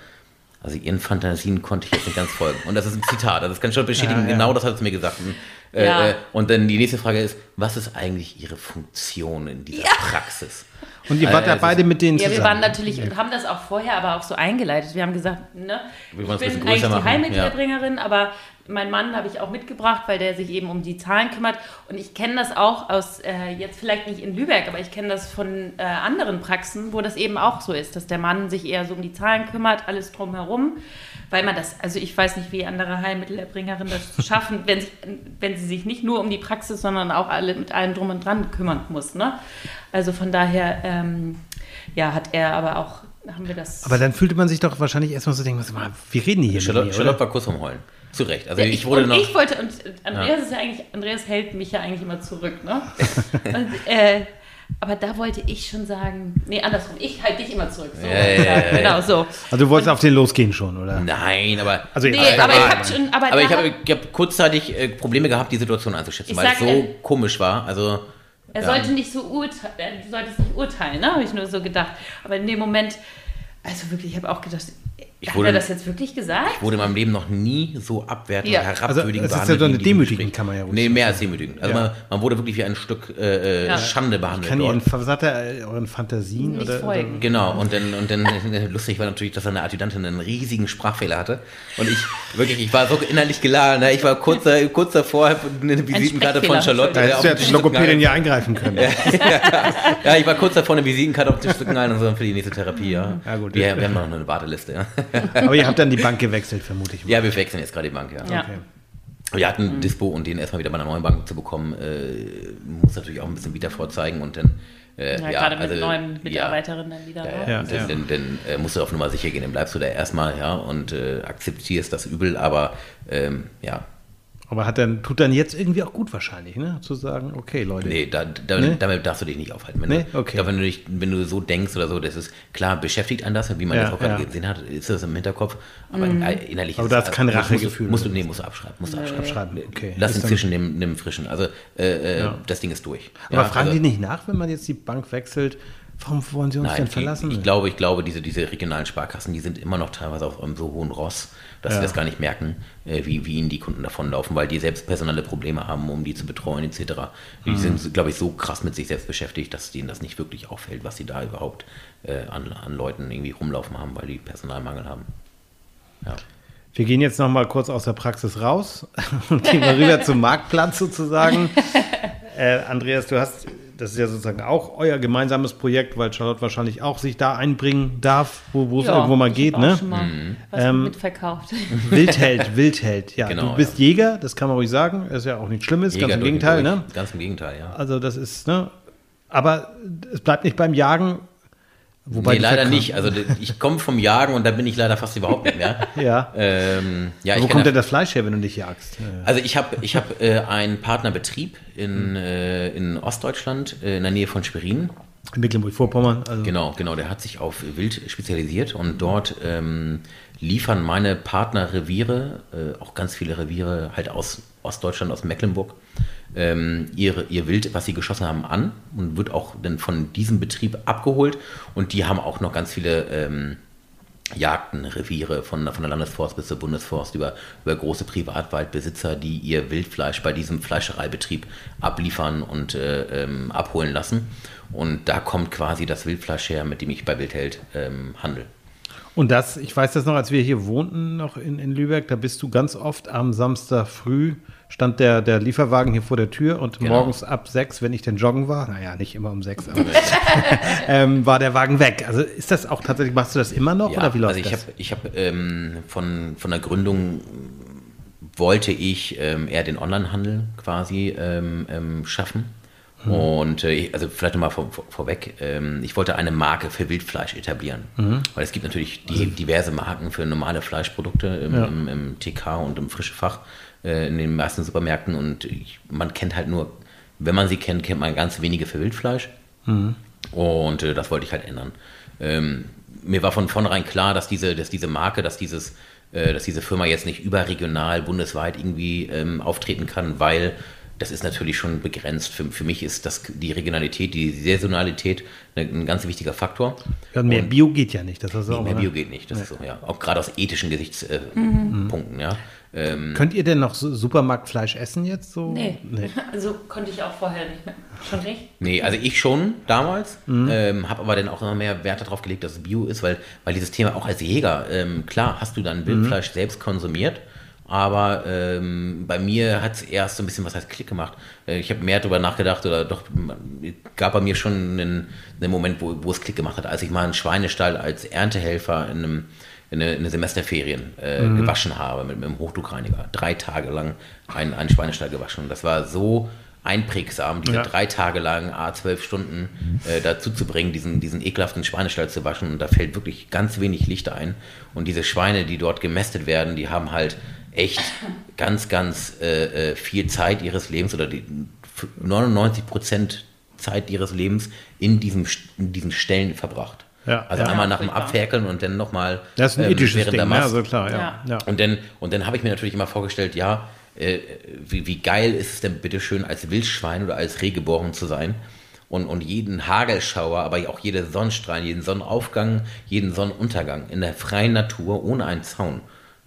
also Ihren Fantasien konnte ich jetzt nicht ganz folgen. Und das ist ein Zitat, also das kann ich schon bestätigen, Ja, ja. genau das hat es mir gesagt. Und, Ja. äh, und dann die nächste Frage ist, was ist eigentlich Ihre Funktion in dieser Praxis? Und ihr wart Äh, da es beide mit denen Ja, zusammen. wir waren natürlich und haben das auch vorher aber auch so eingeleitet. Wir haben gesagt, ne, Wir ich bin eigentlich größer die machen, Heilmittelerbringerin, aber meinen Mann habe ich auch mitgebracht, weil der sich eben um die Zahlen kümmert. Und ich kenne das auch aus, äh, jetzt vielleicht nicht in Lübeck, aber ich kenne das von äh, anderen Praxen, wo das eben auch so ist, dass der Mann sich eher so um die Zahlen kümmert, alles drumherum. Weil man das, also ich weiß nicht, wie andere Heilmittelerbringerinnen das schaffen, wenn, wenn sie sich nicht nur um die Praxis, sondern auch alle mit allem drum und dran kümmern muss. Ne? Also von daher, ähm, ja, hat er aber auch, haben wir das. Aber dann fühlte man sich doch wahrscheinlich erstmal so denken, was, wie reden die hier Charlotte, Charlotte war kurz vom Heulen. Zu Recht. Also Ja, ich, wurde und noch. ich wollte, und Andreas ist ja eigentlich, Andreas hält mich ja eigentlich immer zurück, ne? und, äh, aber da wollte ich schon sagen, nee, andersrum, ich halte dich immer zurück. So, Ja, ja, ja. Genau, so. Also du wolltest auf den losgehen schon, oder? Nein, aber. Also Nee, jetzt- aber ich aber- habe schon, aber, Aber ich habe hab kurzzeitig äh, Probleme gehabt, die Situation einzuschätzen, weil es sag, so äh, komisch war. Also. er ja. sollte nicht so urteilen, du solltest nicht urteilen, ne? Habe ich nur so gedacht. Aber in dem Moment, also wirklich, ich habe auch gedacht, Ich hat wurde- er das jetzt wirklich gesagt? Ich wurde in meinem Leben noch nie so abwertend Ja. oder herabwürdigend Also, es ist ja behandelt. so eine in diesem demütigend, Gespräch. kann man ja ruhig Nee, mehr als demütigend. Also Ja. man, man wurde wirklich wie ein Stück äh, äh, Ja. Schande behandelt. Kann dort. Ihren, was hat er, euren Fantasien? Nicht oder, folgen. Genau, und dann, und dann lustig war natürlich, dass seine Adjutantin einen riesigen Sprachfehler hatte. Und ich wirklich, ich war so innerlich geladen. Ne? Ich war kurz, kurz davor, eine Visitenkarte von Charlotte. Da hättest du als Tisch Logopädin ja eingreifen können. Ja, ich war kurz davor, eine Visitenkarte auf den zu knallen und so für die nächste Therapie. Ja, Ja, gut. Wir, wir haben noch eine Warteliste. Ja, Aber ihr habt dann die Bank gewechselt, vermute ich mal. ja wir wechseln jetzt gerade die Bank. Ja. Ja. Okay. Wir hatten einen Dispo und den erstmal wieder bei einer neuen Bank zu bekommen, äh, muss natürlich auch ein bisschen wieder vorzeigen und dann. Äh, Ja, ja, gerade mit also, neuen ja, Mitarbeiterinnen dann wieder. Ja, ja. Ja, Und ja. Dann, dann, dann äh, musst du auf Nummer sicher gehen, dann bleibst du da erstmal, ja, und äh, akzeptierst das Übel, aber ähm, ja, Aber hat dann, tut dann jetzt irgendwie auch gut wahrscheinlich, ne? Zu sagen, okay, Leute. nee, da, da, Nee? damit darfst du dich nicht aufhalten. Wenn Nee? du, Okay. Ich glaube, wenn du, dich, wenn du so denkst oder so, das ist klar, beschäftigt an das, wie man Ja, jetzt auch gerade ja. gesehen hat, ist das im Hinterkopf, aber äh, innerlich Aber ist da es- ist kein musst- Rachegefühl Musst du, oder nee, musst du abschreiben, musst du abschreiben. Schreiben, okay. Lass Ist Fischen, nimm, nimm Frischen. Also, äh, äh, Ja. das Ding ist durch. Aber fragen also- die nicht nach, wenn man jetzt die Bank wechselt? Warum wollen sie uns Nein, denn verlassen? ich glaube, ich glaube, diese, diese regionalen Sparkassen, die sind immer noch teilweise auf einem so hohen Ross, dass Ja. sie das gar nicht merken, äh, wie, wie ihnen die Kunden davonlaufen, weil die selbst personelle Probleme haben, um die zu betreuen etc. Die Mhm. sind, glaube ich, so krass mit sich selbst beschäftigt, dass denen das nicht wirklich auffällt, was sie da überhaupt äh, an, an Leuten irgendwie rumlaufen haben, weil die Personalmangel haben. Ja. Wir gehen jetzt noch mal kurz aus der Praxis raus und gehen mal rüber zum Marktplatz sozusagen. Äh, Andreas, du hast, das ist ja sozusagen auch euer gemeinsames Projekt, weil Charlotte wahrscheinlich auch sich da einbringen darf, wo wo es Ja, irgendwo mal ich geht, ne? Schon mal was Ähm, mitverkauft. Wildheld, Wildheld. Ja, Genau, du bist ja. Jäger, das kann man ruhig sagen. Ist ja auch nichts Schlimmes, ganz Jäger im durch und Gegenteil, durch. ne? Ganz im Gegenteil, ja. Also das ist, ne? Aber es bleibt nicht beim Jagen. Wobei nee, leider nicht. Also ich komme vom Jagen und da bin ich leider fast überhaupt nicht mehr. Ja. Ähm, ja, Wo ich kommt kann denn das Fleisch her, wenn du nicht jagst? Also ich habe ich hab, äh, einen Partnerbetrieb in, äh, in Ostdeutschland, äh, in der Nähe von Schwerin. In Mecklenburg-Vorpommern. Also Genau, genau, der hat sich auf Wild spezialisiert und dort ähm, liefern meine Partnerreviere, äh, auch ganz viele Reviere halt aus Ostdeutschland, aus Mecklenburg, ähm, ihre, ihr Wild, was sie geschossen haben, an und wird auch dann von diesem Betrieb abgeholt und die haben auch noch ganz viele ähm, Jagden, Reviere von, von der Landesforst bis zur Bundesforst über, über große Privatwaldbesitzer, die ihr Wildfleisch bei diesem Fleischereibetrieb abliefern und äh, ähm, abholen lassen. Und da kommt quasi das Wildfleisch her, mit dem ich bei Wildheld ähm, handel. Und das, ich weiß das noch, als wir hier wohnten, noch in, in Lübeck, da bist du ganz oft am Samstag früh, stand der, der Lieferwagen hier vor der Tür und Genau. morgens ab sechs, wenn ich denn joggen war, naja, nicht immer um sechs, aber ähm, war der Wagen weg. Also ist das auch tatsächlich, machst du das immer noch oder wie läuft also ich das? habe ich hab, ähm, von, von der Gründung wollte ich ähm, eher den Onlinehandel quasi ähm, ähm, schaffen. Mhm. Und äh, also vielleicht nochmal vor, vor, vorweg, ähm, ich wollte eine Marke für Wildfleisch etablieren. Mhm. Weil es gibt natürlich die, diverse Marken für normale Fleischprodukte im, Ja. im, im TK und im frische Fach äh, in den meisten Supermärkten. Und ich, man kennt halt nur, wenn man sie kennt, kennt man ganz wenige für Wildfleisch. Und äh, das wollte ich halt ändern. Ähm, mir war von vornherein klar, dass diese, dass diese Marke, dass dieses, äh, dass diese Firma jetzt nicht überregional, bundesweit irgendwie ähm, auftreten kann, weil das ist natürlich schon begrenzt. Für, für mich ist das die Regionalität, die Saisonalität ein, ein ganz wichtiger Faktor. Ja, mehr Und- Bio geht ja nicht. Das ist Nee, auch, mehr ne? Bio geht nicht. Das ist so, ja. Auch gerade aus ethischen Gesichtspunkten, ja. Ähm, Könnt ihr denn noch Supermarktfleisch essen jetzt so? Nee. Also konnte ich auch vorher nicht mehr. Schon recht? Nee, also ich schon damals, Mhm. ähm, habe aber dann auch immer mehr Wert darauf gelegt, dass es Bio ist, weil, weil dieses Thema auch als Jäger, ähm, klar, hast du Mhm. dann Wildfleisch selbst konsumiert, aber ähm, bei mir hat es erst so ein bisschen was heißt Klick gemacht. Äh, ich habe mehr darüber nachgedacht oder doch gab bei mir schon einen, einen Moment, wo, wo es Klick gemacht hat, als ich mal einen Schweinestall als Erntehelfer in einem in eine, in eine Semesterferien äh, Mhm. gewaschen habe mit, mit einem Hochdruckreiniger. Drei Tage lang einen, einen Schweinestall gewaschen. Und das war so einprägsam, diese Ja. drei Tage lang, a zwölf Stunden äh, dazu zu bringen, diesen, diesen ekelhaften Schweinestall zu waschen. Und da fällt wirklich ganz wenig Licht ein. Und diese Schweine, die dort gemästet werden, die haben halt echt ganz, ganz äh, äh, viel Zeit ihres Lebens oder die 99 Prozent Zeit ihres Lebens in, diesem, in diesen Stellen verbracht. Ja. also Ja. einmal nach dem. Abferkeln und dann nochmal Das ist ein ethisches während Ding, der ne? Mast. also klar, ja. Ja. ja. Und dann, und dann habe ich mir natürlich immer vorgestellt, ja, äh, wie, wie geil ist es denn bitte schön, als Wildschwein oder als Reh geboren zu sein und, und jeden Hagelschauer, aber auch jede Sonnenstrahl, jeden Sonnenaufgang, jeden Sonnenuntergang in der freien Natur ohne einen Zaun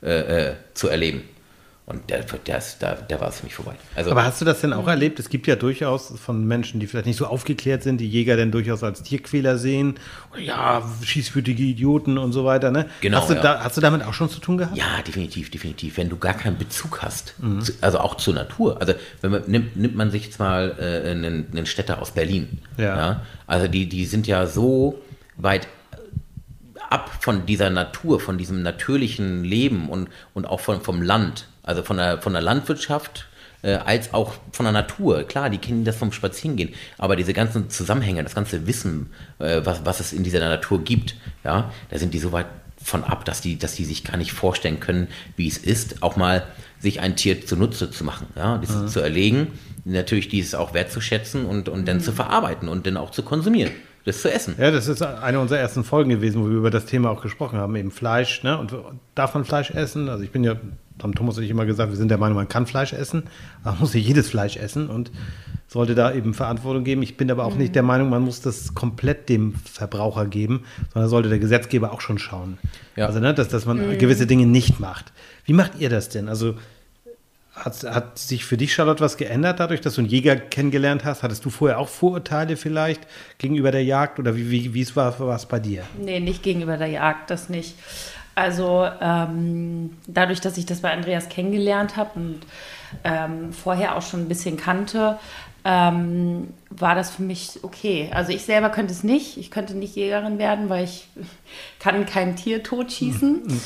äh, äh, zu erleben. Und der, der, ist, der, der war es für mich vorbei. Also, Aber hast du das denn auch erlebt? Es gibt ja durchaus von Menschen, die vielleicht nicht so aufgeklärt sind, die Jäger denn durchaus als Tierquäler sehen. Ja, schießwürdige Idioten und so weiter. Ne? Genau, Hast du, ja. da, hast du damit auch schon zu tun gehabt? Ja, definitiv, definitiv. Wenn du gar keinen Bezug hast, Mhm. zu, also auch zur Natur. Also wenn man, nimmt, nimmt man sich jetzt mal äh, einen, einen Städter aus Berlin. Ja. Also die, die sind ja so weit ab von dieser Natur, von diesem natürlichen Leben und, und auch von, vom Land, also von der, von der Landwirtschaft, äh, als auch von der Natur. Klar, die kennen das vom Spazierengehen, aber diese ganzen Zusammenhänge, das ganze Wissen, äh, was, was es in dieser Natur gibt, ja, da sind die so weit von ab, dass die, dass die sich gar nicht vorstellen können, wie es ist, auch mal sich ein Tier zunutze zu machen, ja, das zu erlegen, natürlich dieses auch wertzuschätzen und, und dann zu verarbeiten und dann auch zu konsumieren, das zu essen. Ja, das ist eine unserer ersten Folgen gewesen, wo wir über das Thema auch gesprochen haben, eben Fleisch. Ne? Und darf man Fleisch essen? Also ich bin ja, haben Thomas und ich immer gesagt, wir sind der Meinung, man kann Fleisch essen, aber man muss nicht jedes Fleisch essen und sollte da eben Verantwortung geben. Ich bin aber auch nicht der Meinung, man muss das komplett dem Verbraucher geben, sondern sollte der Gesetzgeber auch schon schauen. Ja. Also, ne, dass, dass man gewisse Dinge nicht macht. Wie macht ihr das denn? Also hat, hat sich für dich, Charlotte, was geändert dadurch, dass du einen Jäger kennengelernt hast? Hattest du vorher auch Vorurteile vielleicht gegenüber der Jagd oder wie, wie, wie es war, war es bei dir? Nee, nicht gegenüber der Jagd, das nicht. Also ähm, dadurch, dass ich das bei Andreas kennengelernt habe und ähm, vorher auch schon ein bisschen kannte, ähm, war das für mich okay. Also ich selber könnte es nicht. Ich könnte nicht Jägerin werden, weil ich kann kein Tier totschießen. Mhm.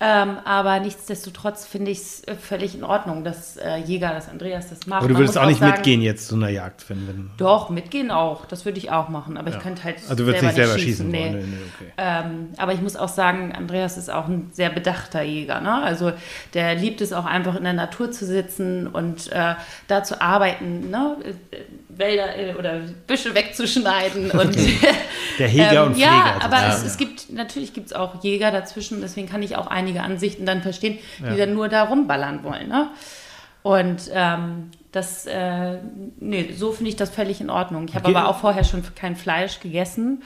Ähm, aber nichtsdestotrotz finde ich es völlig in Ordnung, dass äh, Jäger, dass Andreas das macht. Aber du würdest auch nicht sagen, mitgehen jetzt zu einer Jagd, wenn Doch, mitgehen auch. Das würde ich auch machen. Aber ich könnte halt Also du würdest nicht selber schießen nee. wollen. Nee, nee, okay. Ähm, aber ich muss auch sagen, Andreas ist auch ein sehr bedachter Jäger. Ne? Also der liebt es auch einfach in der Natur zu sitzen und äh, da zu arbeiten, ne? Wälder äh, oder Büsche wegzuschneiden. Und, Der und Ähm, Ja, Pfleger aber sozusagen. es, es gibt, natürlich gibt es auch Jäger dazwischen, deswegen kann ich auch einige Ansichten dann verstehen, die dann nur da rumballern wollen. Ne? Und ähm, das, äh, nee, so finde ich das völlig in Ordnung. Ich habe aber auch vorher schon kein Fleisch gegessen,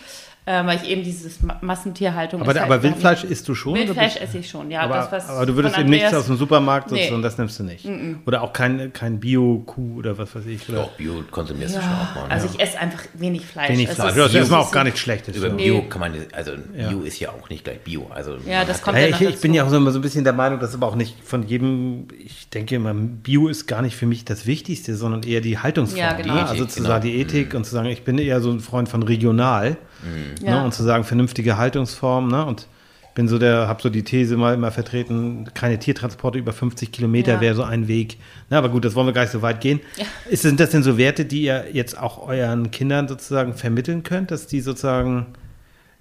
äh, weil ich eben dieses Ma Massentierhaltung. Aber, ist halt aber noch Wildfleisch nicht- isst du schon? oder Wildfleisch esse ich schon, ja. aber, das, was aber du würdest eben nichts aus dem Supermarkt, Nee. sondern das nimmst du nicht. Oder auch kein, kein Bio-Kuh oder was weiß ich. Oder Doch, Bio konsumierst du schon auch mal. Also ja. ich esse einfach wenig Fleisch. wenig Es Fleisch. ist- Das ist es auch gar nichts Schlechtes. Über. Bio kann man, also Bio ist ja auch nicht gleich Bio. Also Ja, das kommt ja- ja ich, ich bin ja auch so immer so ein bisschen der Meinung, dass aber auch nicht von jedem, ich denke immer, Bio ist gar nicht für mich das Wichtigste, sondern eher die Haltungsform. Ja, genau. Also zu sagen, genau. die Ethik und zu sagen, ich bin eher so ein Freund von regional Ja. ne? und zu sagen, vernünftige Haltungsform. Ne? Und bin so der, habe so die These mal immer vertreten, keine Tiertransporte über 50 Kilometer Ja. wäre so ein Weg. Na, aber gut, das wollen wir gar nicht so weit gehen. Ist, sind das denn so Werte, die ihr jetzt auch euren Kindern sozusagen vermitteln könnt, dass die sozusagen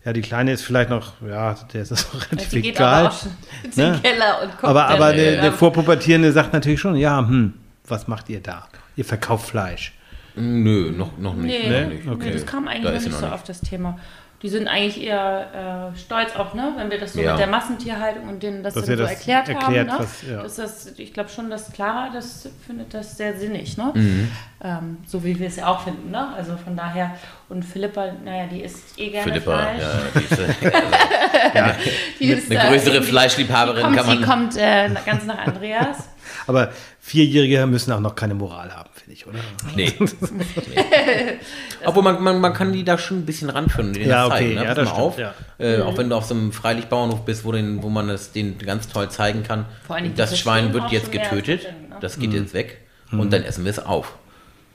ja, die Kleine ist vielleicht noch, ja, der ist das relativ Die geht egal. aber auch schon in den Ne? Keller und guckt Aber, aber der, der Vorpubertierende sagt natürlich schon, ja, hm, was macht ihr da? Ihr verkauft Fleisch. Nö, noch, noch nicht. Nee, noch nicht. nee, Okay. das kam Da eigentlich noch ist sie nicht noch so nicht. auf das Thema. Die sind eigentlich eher äh, stolz auch, ne, wenn wir das so Ja. mit der Massentierhaltung und denen das Dass dann so das erklärt, erklärt, haben. Ne? was- ja. Das ist das, ich glaube schon, dass Clara das findet das sehr sinnig, ne? Mhm. Ähm, so wie wir es ja auch finden, ne? Also von daher und Philippa, naja, die isst eh gerne Philippa, Fleisch. ja, die ist, äh, Die ist, eine größere Fleischliebhaberin die kommt, kann man- Sie kommt äh, ganz nach Andreas. Aber Vierjährige müssen auch noch keine Moral haben, ich, oder? nee. nee. Obwohl man, man, man kann die da schon ein bisschen ranführen und denen Ja, das okay, zeigen. Ne? ja, das mal auf. stimmt, Äh, auch wenn du auf so einem Freilichtbauernhof bist, wo, den, wo man das denen ganz toll zeigen kann. Vor die das Schwein wird jetzt getötet, denken, ne? das Mhm. geht jetzt weg und dann essen wir es auf.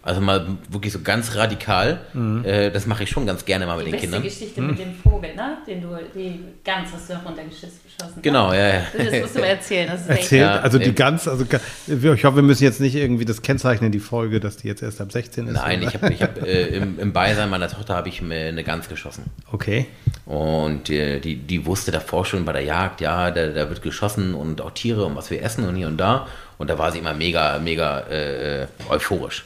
Also mal wirklich so ganz radikal. Mhm. Äh, das mache ich schon ganz gerne mal mit Die den beste Kindern. Geschichte mit dem Vogel, ne? Den du, die Gans hast du runtergeschossen. Genau, ja, ja. Das musst du mir erzählen. Das ist Erzählt, Ja, also die ganz, also ich hoffe, wir müssen jetzt nicht irgendwie das kennzeichnen, die Folge, dass die jetzt erst ab 16 ist. Nein, oder? ich habe ich hab, äh, im, im Beisein meiner Tochter habe ich mir eine Gans geschossen. Okay. Und äh, die, die wusste davor schon bei der Jagd, ja, da, da wird geschossen und auch Tiere und was wir essen und hier und da. Und da war sie immer mega, mega äh, euphorisch.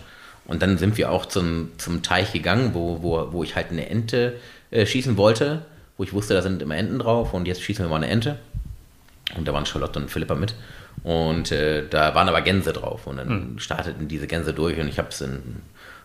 Und dann sind wir auch zum, zum Teich gegangen, wo, wo, wo ich halt eine Ente äh, schießen wollte, wo ich wusste, da sind immer Enten drauf und jetzt schießen wir mal eine Ente. Und da waren Charlotte und Philippa mit. Und äh, da waren aber Gänse drauf. Und dann starteten diese Gänse durch und ich habe es in.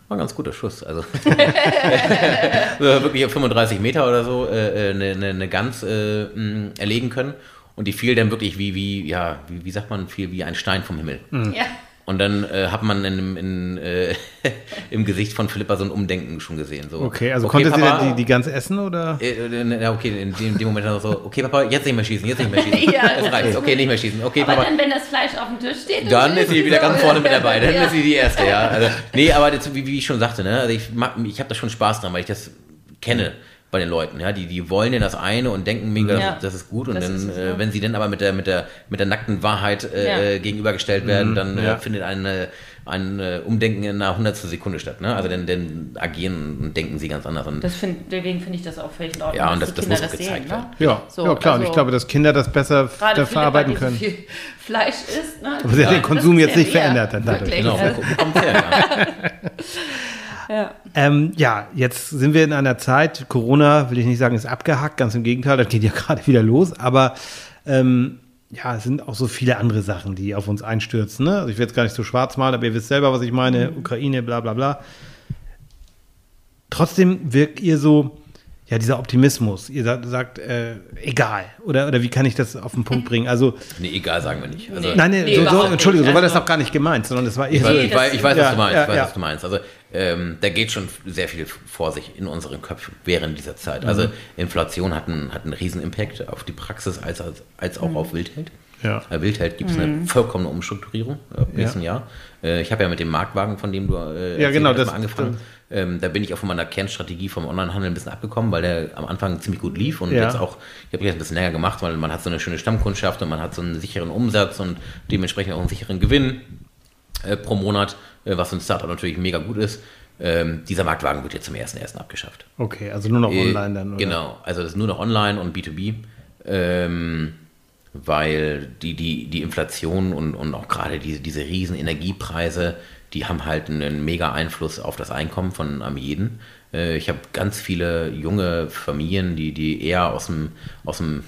War ein ganz guter Schuss. Also so wirklich auf 35 Meter oder so äh, äh, eine, eine, eine Gans äh, mh, erlegen können. Und die fiel dann wirklich wie, wie, ja, wie, wie sagt man, fiel wie ein Stein vom Himmel. Ja. Und dann äh, hat man in, in, äh, im Gesicht von Philippa so ein Umdenken schon gesehen. So, Okay, also konnte Papa, sie die, die ganz essen oder? äh, äh, ja, okay, in dem, dem Moment dann so, okay, Papa, jetzt nicht mehr schießen, jetzt nicht mehr schießen. Ja, das reicht, okay, nicht mehr schießen. Okay, Aber Papa. dann, wenn das Fleisch auf dem Tisch steht, Dann ist sie wieder ganz vorne mit dabei. Dann Ja. ist sie die erste, ja. Also, nee, aber das, wie, wie ich schon sagte, ne, also ich, mag- ich habe da schon Spaß dran, weil ich das kenne bei den Leuten, ja, die, die wollen ja das eine und denken mega, Ja. das, das ist gut und Das dann, äh, ja. wenn sie dann aber mit der, mit der, mit der nackten Wahrheit äh, Ja. äh, gegenübergestellt werden, dann ja. äh, findet ein, äh, ein äh, Umdenken in einer hundertstel Sekunde statt, ne, also dann, dann agieren und denken sie ganz anders und Das find, deswegen finde ich das auch völlig in Ordnung, Ja, und dass das- das muss auch gezeigt ne? werden. Ja, So, ja klar. und ich also- glaube, dass Kinder das besser verarbeiten so können. viel Fleisch isst. Ne? Aber sie hat den Das Konsum jetzt nicht verändert dann dadurch. Wirklich, genau, also, wo kommt her, ja. ja. Ähm, ja, jetzt sind wir in einer Zeit, Corona, will ich nicht sagen, ist abgehackt, ganz im Gegenteil, das geht ja gerade wieder los, aber ähm, ja, es sind auch so viele andere Sachen, die auf uns einstürzen. Ne? Also ich will jetzt gar nicht so schwarz malen, aber ihr wisst selber, was ich meine, Ukraine, bla bla bla. Trotzdem wirkt ihr so, ja, dieser Optimismus. Ihr sagt, sagt äh, egal. Oder, oder wie kann ich das auf den Punkt bringen? Also, Nee, egal, sagen wir nicht. Also, nein, nee, Nee, so, so, Entschuldigung, so war das Also- auch gar nicht gemeint, sondern das war eher Weil so. Ich, weiß, ich weiß, ja, was du meinst. ja, ich weiß, ja. was du meinst. Also ähm, da geht schon sehr viel vor sich in unseren Köpfen während dieser Zeit. Also Mhm. Inflation hat einen, hat einen riesen Impact auf die Praxis als, als, als auch auf Wildheld. Ja. Bei Wildheld gibt es eine vollkommene Umstrukturierung äh, im nächsten Jahr. Äh, ich habe ja mit dem Marktwagen, von dem du äh, Ja, genau, hast, das- mal angefangen. Ähm, da bin ich auch von meiner Kernstrategie vom Onlinehandel ein bisschen abgekommen, weil der am Anfang ziemlich gut lief und Ja. jetzt auch, ich habe jetzt ein bisschen länger gemacht, weil man hat so eine schöne Stammkundschaft und man hat so einen sicheren Umsatz und dementsprechend auch einen sicheren Gewinn äh, pro Monat, äh, was für ein Startup natürlich mega gut ist. Ähm, dieser Marktwagen wird jetzt zum 1.1. abgeschafft. Okay, also nur noch Äh, online dann. Oder? Genau, also das ist nur noch online und B2B, ähm, weil die, die, die Inflation und, und auch gerade diese, diese riesen Energiepreise, die haben halt einen mega Einfluss auf das Einkommen von am jeden. Äh, ich habe ganz viele junge Familien, die, die eher aus dem, aus dem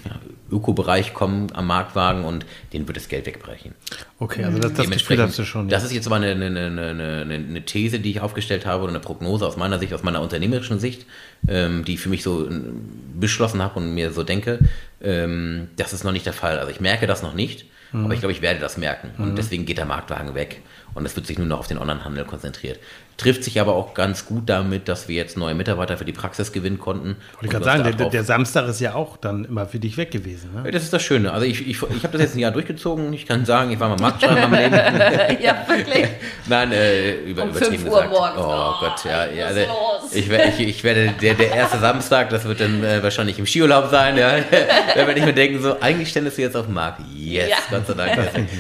Ökobereich kommen am Marktwagen und denen wird das Geld wegbrechen. Okay, also das, das Gefühl hast du schon. Das ist jetzt aber eine, eine, eine, eine, These, die ich aufgestellt habe oder eine Prognose aus meiner Sicht, aus meiner unternehmerischen Sicht, ähm, die ich für mich so äh, beschlossen habe und mir so denke, ähm, das ist noch nicht der Fall. Also ich merke das noch nicht, Mhm. aber ich glaube, ich werde das merken. Und deswegen geht der Marktwagen weg und es wird sich nur noch auf den Onlinehandel konzentriert. Trifft sich aber auch ganz gut damit, dass wir jetzt neue Mitarbeiter für die Praxis gewinnen konnten. Wollte ich gerade sagen, der, der Samstag ist ja auch dann immer für dich weg gewesen. Ne? das ist das Schöne. Also ich, ich, ich habe das jetzt ein Jahr durchgezogen. Ich kann sagen, ich war mal Marktschreiber in meinem Leben. ja, wirklich. Nein, äh, über, Um übertrieben 5 Uhr gesagt. morgens. Oh, Oh, Gott, ja. ja was also, ist los? ich, werde, ich, ich werde der, der erste Samstag, das wird dann äh, wahrscheinlich im Skiurlaub sein. Ja. da werde ich mir denken, so, eigentlich ständest du jetzt auf dem Markt. Yes, Ja. Gott sei Dank.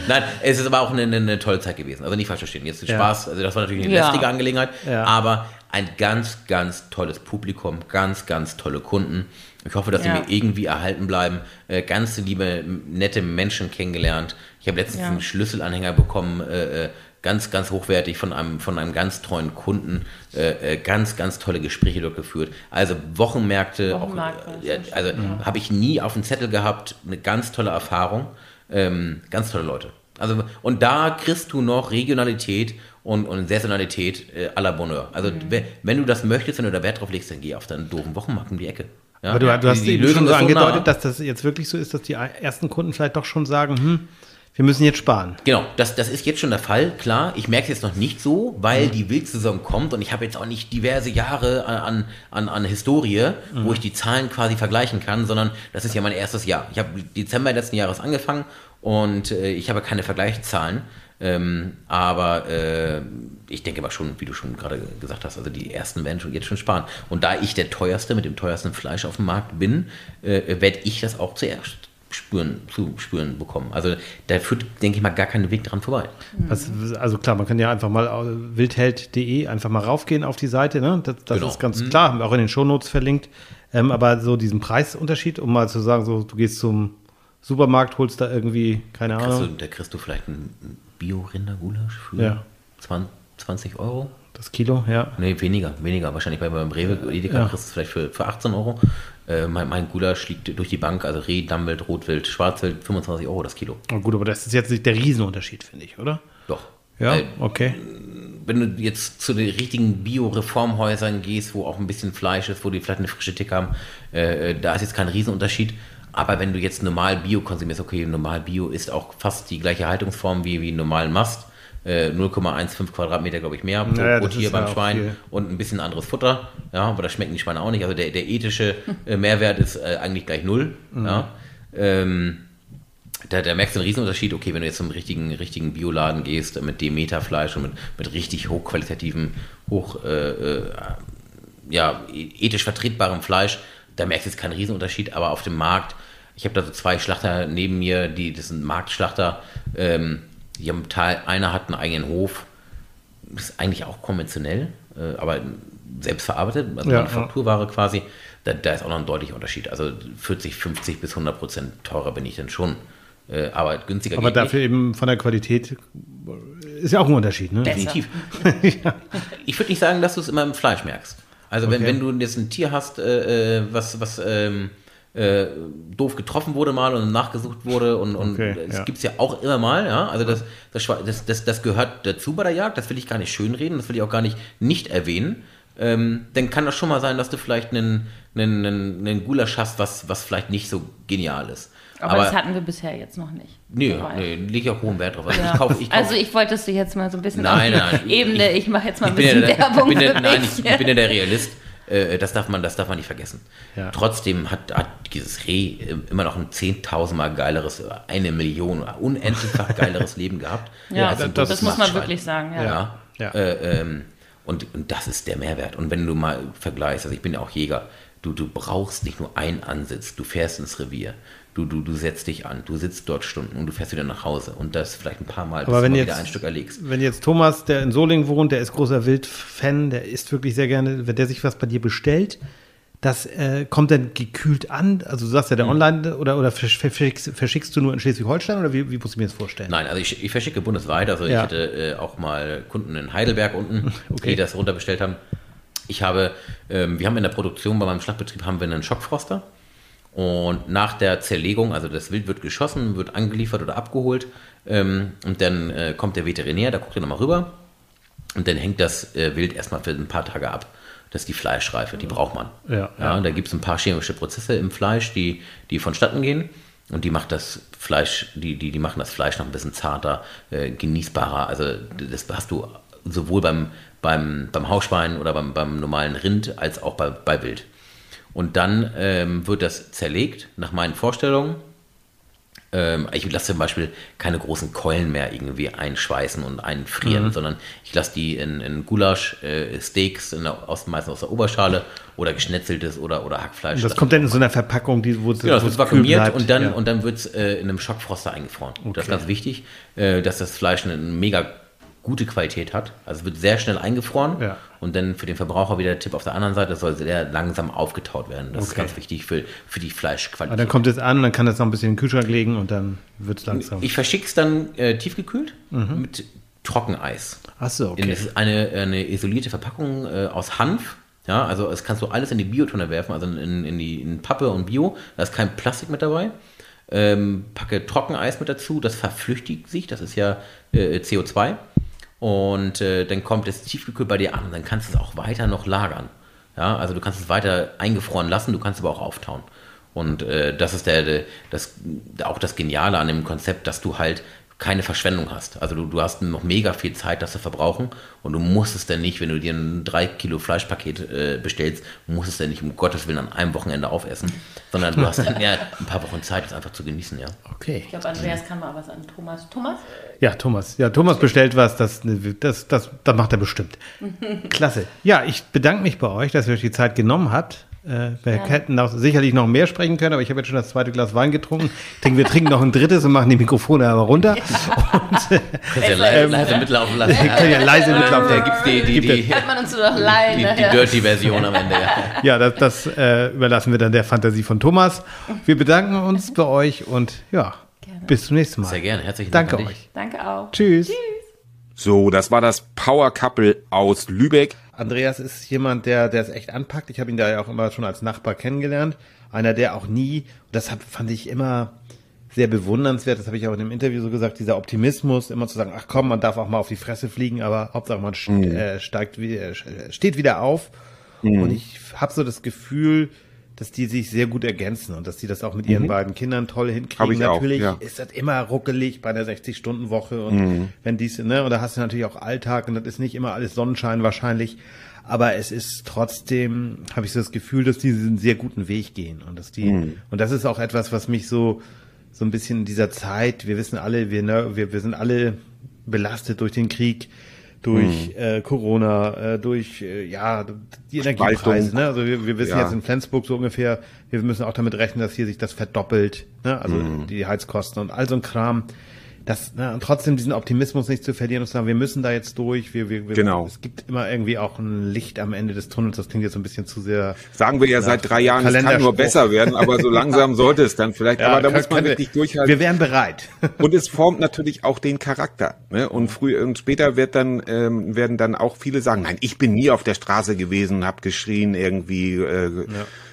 Nein, es ist aber auch eine, eine, eine tolle Zeit gewesen. Also nicht falsch verstehen. Jetzt Ja. Spaß, also das war natürlich eine Ja. lästige Angelegenheit, Ja. aber ein ganz, ganz tolles Publikum, ganz, ganz tolle Kunden. Ich hoffe, dass Ja. sie mir irgendwie erhalten bleiben. Äh, ganz liebe, nette Menschen kennengelernt. Ich habe letztens Ja. einen Schlüsselanhänger bekommen, äh, äh, ganz, ganz hochwertig von einem, von einem ganz treuen Kunden. Äh, äh, ganz, ganz tolle Gespräche dort geführt. Also Wochenmärkte, Wochenmarkt auch, äh, also habe ich nie auf dem Zettel gehabt. Eine ganz tolle Erfahrung. Ähm, ganz tolle Leute. Also, und da kriegst du noch Regionalität und, und Saisonalität äh, à la Bonheur. Also, Mhm. we- wenn du das möchtest, wenn du da Wert drauf legst, dann geh auf deinen doofen Wochenmarkt um die Ecke. Ja? Aber du, du hast Die- die schon so angedeutet, nah. dass das jetzt wirklich so ist, dass die ersten Kunden vielleicht doch schon sagen, hm, wir müssen jetzt sparen. Genau, das, das ist jetzt schon der Fall, klar. Ich merke es jetzt noch nicht so, weil die Wildsaison kommt und ich habe jetzt auch nicht diverse Jahre an, an, an Historie, wo ich die Zahlen quasi vergleichen kann, sondern das ist ja mein erstes Jahr. Ich habe Dezember letzten Jahres angefangen und äh, ich habe keine Vergleichszahlen. Ähm, aber äh, ich denke mal schon, wie du schon gerade gesagt hast, also die ersten werden schon jetzt schon sparen. Und da ich der teuerste mit dem teuersten Fleisch auf dem Markt bin, äh, werde ich das auch zuerst spüren, zu spüren bekommen. Also da führt, denke ich mal, gar kein Weg dran vorbei. Was, also klar, man kann ja einfach mal äh, wildheld.de einfach mal raufgehen auf die Seite. Ne? Das, das Genau. ist ganz klar, haben wir auch in den Shownotes verlinkt. Ähm, aber so diesen Preisunterschied, um mal zu sagen, so du gehst zum Supermarkt, holst da irgendwie, keine Kriegst du, Ahnung, da kriegst du vielleicht ein Bio-Rindergulasch für Ja. 20, 20 Euro? das Kilo, ja. Nee, weniger, weniger. Wahrscheinlich bei beim Rewe, Edeka Ja. kriegst du es vielleicht für, für 18 Euro. Äh, mein, mein Gulasch liegt durch die Bank, also Reh, Dammwild, Rotwild, Schwarzwild, 25 Euro das Kilo. Oh, gut, aber das ist jetzt nicht der Riesenunterschied, finde ich, oder? Doch. Ja, Äh, okay. wenn du jetzt zu den richtigen Bio-Reformhäusern gehst, wo auch ein bisschen Fleisch ist, wo die vielleicht eine frische Tick haben, äh, da ist jetzt kein Riesenunterschied. Aber wenn du jetzt normal Bio konsumierst, okay, normal Bio ist auch fast die gleiche Haltungsform wie, wie normalen Mast. Äh, 0,15 Quadratmeter, glaube ich, mehr pro, Naja, pro Tier ja beim auch Schwein viel. und ein bisschen anderes Futter. Ja, aber das schmecken die Schweine auch nicht. Also der, der ethische äh, Mehrwert ist äh, eigentlich gleich null. Mhm. Ja. Ähm, da, da merkst du einen Riesenunterschied, okay, wenn du jetzt zum richtigen, richtigen Bioladen gehst, mit Demeter-Fleisch und mit, mit richtig hochqualitativen, hoch, äh, äh, ja, ethisch vertretbarem Fleisch, da merkst du jetzt keinen Riesenunterschied, aber auf dem Markt, ich habe da so zwei Schlachter neben mir, die, das sind Marktschlachter, ähm, die haben Teil, einer hat einen eigenen Hof, ist eigentlich auch konventionell, äh, aber selbst verarbeitet, also Ja, Manufakturware quasi, da, da ist auch noch ein deutlicher Unterschied. Also 40, 50 bis 100 Prozent teurer bin ich dann schon. Äh, aber günstiger Aber dafür eben von der Qualität ist ja auch ein Unterschied, ne? nicht. Definitiv. Ich würde nicht sagen, dass du es immer im Fleisch merkst. Also wenn, Okay. wenn du jetzt ein Tier hast, äh, äh, was, was ähm, äh, doof getroffen wurde mal und nachgesucht wurde und, und Okay, das ja. gibt es ja auch immer mal, ja. Also das, das, das, das gehört dazu bei der Jagd, das will ich gar nicht schönreden, das will ich auch gar nicht nicht erwähnen. Ähm, dann kann das schon mal sein, dass du vielleicht einen, einen, einen, einen Gulasch hast, was, was vielleicht nicht so genial ist. Aber, das hatten wir bisher jetzt noch nicht. Nee, Soweit. nee ich auch hohen Wert drauf. Also Ja. ich kauf, ich kauf, also ich wollte es dir jetzt mal so ein bisschen Nein, auf nein, die Ebene, ich, mache jetzt mal ein ich bisschen der, Werbung ich bin der, für nein, mich. ich, ich bin ja der Realist. Äh, Das darf, man, das darf man nicht vergessen. Ja. Trotzdem hat, hat dieses Reh äh, immer noch ein 10.000 Mal geileres, äh, eine Million, unendlichfach geileres Leben gehabt. ja, als das, das, muss man wirklich sagen. Ja. Ja. Ja. Äh, ähm, und, und das ist der Mehrwert. Und wenn du mal vergleichst, also ich bin ja auch Jäger, du, du brauchst nicht nur einen Ansitz, du fährst ins Revier, du, du, du setzt dich an, du sitzt dort Stunden und du fährst wieder nach Hause und das vielleicht ein paar Mal, bis Aber wenn du jetzt, wieder ein Stück erlegst. wenn jetzt Thomas, der in Solingen wohnt, der ist großer Wildfan, der isst wirklich sehr gerne, wenn der sich was bei dir bestellt, das äh, kommt dann gekühlt an? Also du sagst ja, der online oder, oder versch- verschickst, verschickst du nur in Schleswig-Holstein oder wie, wie muss ich mir das vorstellen? Nein, also ich, ich verschicke bundesweit. Also Ja. ich hatte äh, auch mal Kunden in Heidelberg unten, Okay. die das runterbestellt haben. Ich habe, ähm, wir haben in der Produktion bei meinem Schlachtbetrieb haben wir einen Schockfroster. Und nach der Zerlegung, also das Wild wird geschossen, wird angeliefert oder abgeholt. Ähm, und dann äh, kommt der Veterinär, da guckt er nochmal rüber. Und dann hängt das äh, Wild erstmal für ein paar Tage ab. Das ist die Fleischreife, die braucht man. Ja, ja. Da gibt es ein paar chemische Prozesse im Fleisch, die, die vonstatten gehen. Und die macht das Fleisch, die, die, die machen das Fleisch noch ein bisschen zarter, äh, genießbarer. Also das hast du sowohl beim, beim, beim Hausschwein oder beim, beim normalen Rind als auch bei, bei Wild. Und dann ähm, wird das zerlegt, nach meinen Vorstellungen. Ähm, ich lasse zum Beispiel keine großen Keulen mehr irgendwie einschweißen und einfrieren, sondern ich lasse die in, in Gulasch, äh, Steaks, in der, aus, meistens aus der Oberschale oder geschnetzeltes oder, oder Hackfleisch. Und das kommt dann in so einer Verpackung, die, wo es Ja, das wo wird vakuumiert und dann, ja. und dann wird es äh, in einem Schockfroster eingefroren. Das ist Okay. ganz wichtig, äh, dass das Fleisch eine mega gute Qualität hat. Also es wird sehr schnell eingefroren Ja. und dann für den Verbraucher wieder der Tipp auf der anderen Seite, das soll sehr langsam aufgetaut werden. Das ist Okay. ganz wichtig für, für die Aber Fleischqualität. dann kommt es an und dann kann das noch ein bisschen in den Kühlschrank legen und dann wird es langsam. Ich verschicke es dann äh, tiefgekühlt mit Trockeneis. Achso, Mhm. okay. Das ist eine, eine isolierte Verpackung äh, aus Hanf. Ja, also es kannst du alles in die Biotonne werfen, also in, in die in Pappe und Bio. Da ist kein Plastik mit dabei. Ähm, packe Trockeneis mit dazu, das verflüchtigt sich, das ist ja äh, CO2. Und äh, dann kommt es tiefgekühlt bei dir an. Dann kannst du es auch weiter noch lagern. Ja, also du kannst es weiter eingefroren lassen, du kannst aber auch auftauen. Und äh, das ist der, der, das, auch das Geniale an dem Konzept, dass du halt keine Verschwendung hast. Also du, du hast noch mega viel Zeit, das zu verbrauchen und du musst es dann nicht, wenn du dir ein 3 Kilo Fleischpaket äh, bestellst, musst es dann nicht um Gottes Willen an einem Wochenende aufessen, sondern du hast dann ja ein paar Wochen Zeit, das einfach zu genießen, ja. okay. Ich glaube, Andreas kann mal was an Thomas. Thomas? Ja, Thomas. Ja, Thomas bestellt was, das, das, das, das macht er bestimmt. Klasse. Ja, ich bedanke mich bei euch, dass ihr euch die Zeit genommen habt. Äh, wir hätten auch sicherlich noch mehr sprechen können, aber ich habe jetzt schon das zweite Glas Wein getrunken. Ich denke, wir trinken noch ein drittes und machen die Mikrofone aber runter. Und äh, Kannst ja leise, leise mitlaufen lassen. wir können ja leise Da mitlaufen. gibt's die, die, die, die, Hört man uns nur noch leihen. die, nachher. Dirty-Version am Ende, ja. Ja, das, das äh, überlassen wir dann der Fantasie von Thomas. Wir bedanken uns bei euch und ja, bis zum nächsten Mal. Sehr gerne, herzlichen Dank Danke euch. Danke auch. Tschüss. So, das war das Power Couple aus Lübeck. Andreas ist jemand, der der es echt anpackt. Ich habe ihn da ja auch immer schon als Nachbar kennengelernt. Einer, der auch nie, das hat, fand ich immer sehr bewundernswert, das habe ich auch in dem Interview so gesagt, dieser Optimismus, immer zu sagen, ach komm, man darf auch mal auf die Fresse fliegen, aber Hauptsache man st äh, steigt, äh, steht wieder auf. Und ich habe so das Gefühl, dass die sich sehr gut ergänzen und dass die das auch mit ihren beiden Kindern toll hinkriegen. Hab ich auch, Natürlich ja. ist das immer ruckelig bei der 60-Stunden-Woche und wenn dies, ne, und da hast du natürlich auch Alltag und das ist nicht immer alles Sonnenschein wahrscheinlich, aber es ist trotzdem, habe ich so das Gefühl, dass die diesen sehr guten Weg gehen und dass die, und das ist auch etwas, was mich so, so ein bisschen in dieser Zeit, wir wissen alle, wir, wir, wir sind alle belastet durch den Krieg, durch äh, Corona, äh, durch äh, ja die Energiepreise. Ne? Also wir, wir wissen Ja. jetzt in Flensburg so ungefähr, wir müssen auch damit rechnen, dass hier sich das verdoppelt, ne? also die Heizkosten und all so ein Kram. Das, ne, und trotzdem diesen Optimismus nicht zu verlieren und zu sagen, wir müssen da jetzt durch. Wir, wir, wir, Genau. Es gibt immer irgendwie auch ein Licht am Ende des Tunnels. Das klingt jetzt so ein bisschen zu sehr. Sagen wir ja seit drei Jahren, es kann nur besser werden, aber so langsam sollte es dann vielleicht. aber da muss man können wir- richtig durchhalten. Wir wären bereit. Und es formt natürlich auch den Charakter. Ne? Und früher und später wird dann ähm, werden dann auch viele sagen, nein, ich bin nie auf der Straße gewesen, und habe geschrien irgendwie. Äh, äh,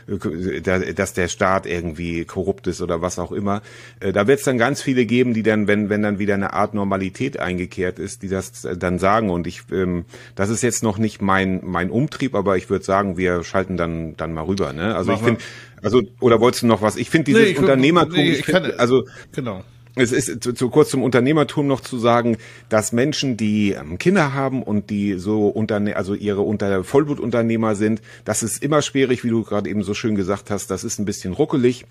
dass der Staat irgendwie korrupt ist oder was auch immer. Äh, da wird es dann ganz viele geben, die dann, wenn, wenn dann wieder eine Art Normalität eingekehrt ist, die das dann sagen. Und ich, ähm, das ist jetzt noch nicht mein, mein Umtrieb, aber ich würde sagen, wir schalten dann, dann mal rüber. Ne? Also Machen ich finde, also, oder wolltest du noch was? Ich finde dieses nee, ich Unternehmertum, nee, ich find, also, genau es ist zu, zu kurz zum Unternehmertum noch zu sagen, dass Menschen, die ähm, Kinder haben und die so unterne also ihre unter Vollblutunternehmer sind, das ist immer schwierig, wie du gerade eben so schön gesagt hast, das ist ein bisschen ruckelig.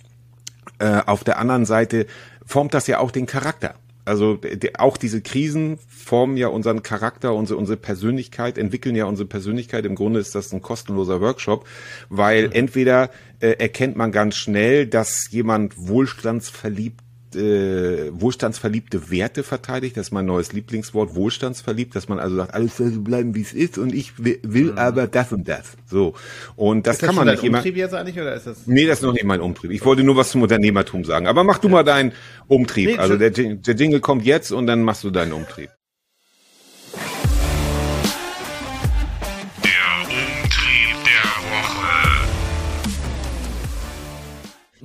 Äh, auf der anderen Seite formt das ja auch den Charakter. Also die, auch diese Krisen formen ja unseren Charakter, unsere, unsere Persönlichkeit, entwickeln ja unsere Persönlichkeit. Im Grunde ist das ein kostenloser Workshop, weil mhm. entweder äh, erkennt man ganz schnell, dass jemand wohlstandsverliebt äh, wohlstandsverliebte Werte verteidigt. Das ist mein neues Lieblingswort, wohlstandsverliebt, dass man also sagt, alles soll so bleiben, wie es ist und ich will, will mhm. aber das und das. So. Und das, das kann man nicht immer. Umtrieb jetzt eigentlich oder ist das? Nee, das ist noch nicht mein Umtrieb. Ich wollte nur was zum Unternehmertum sagen. Aber mach du ja. mal deinen Umtrieb. Nee, also der, der Jingle kommt jetzt und dann machst du deinen Umtrieb.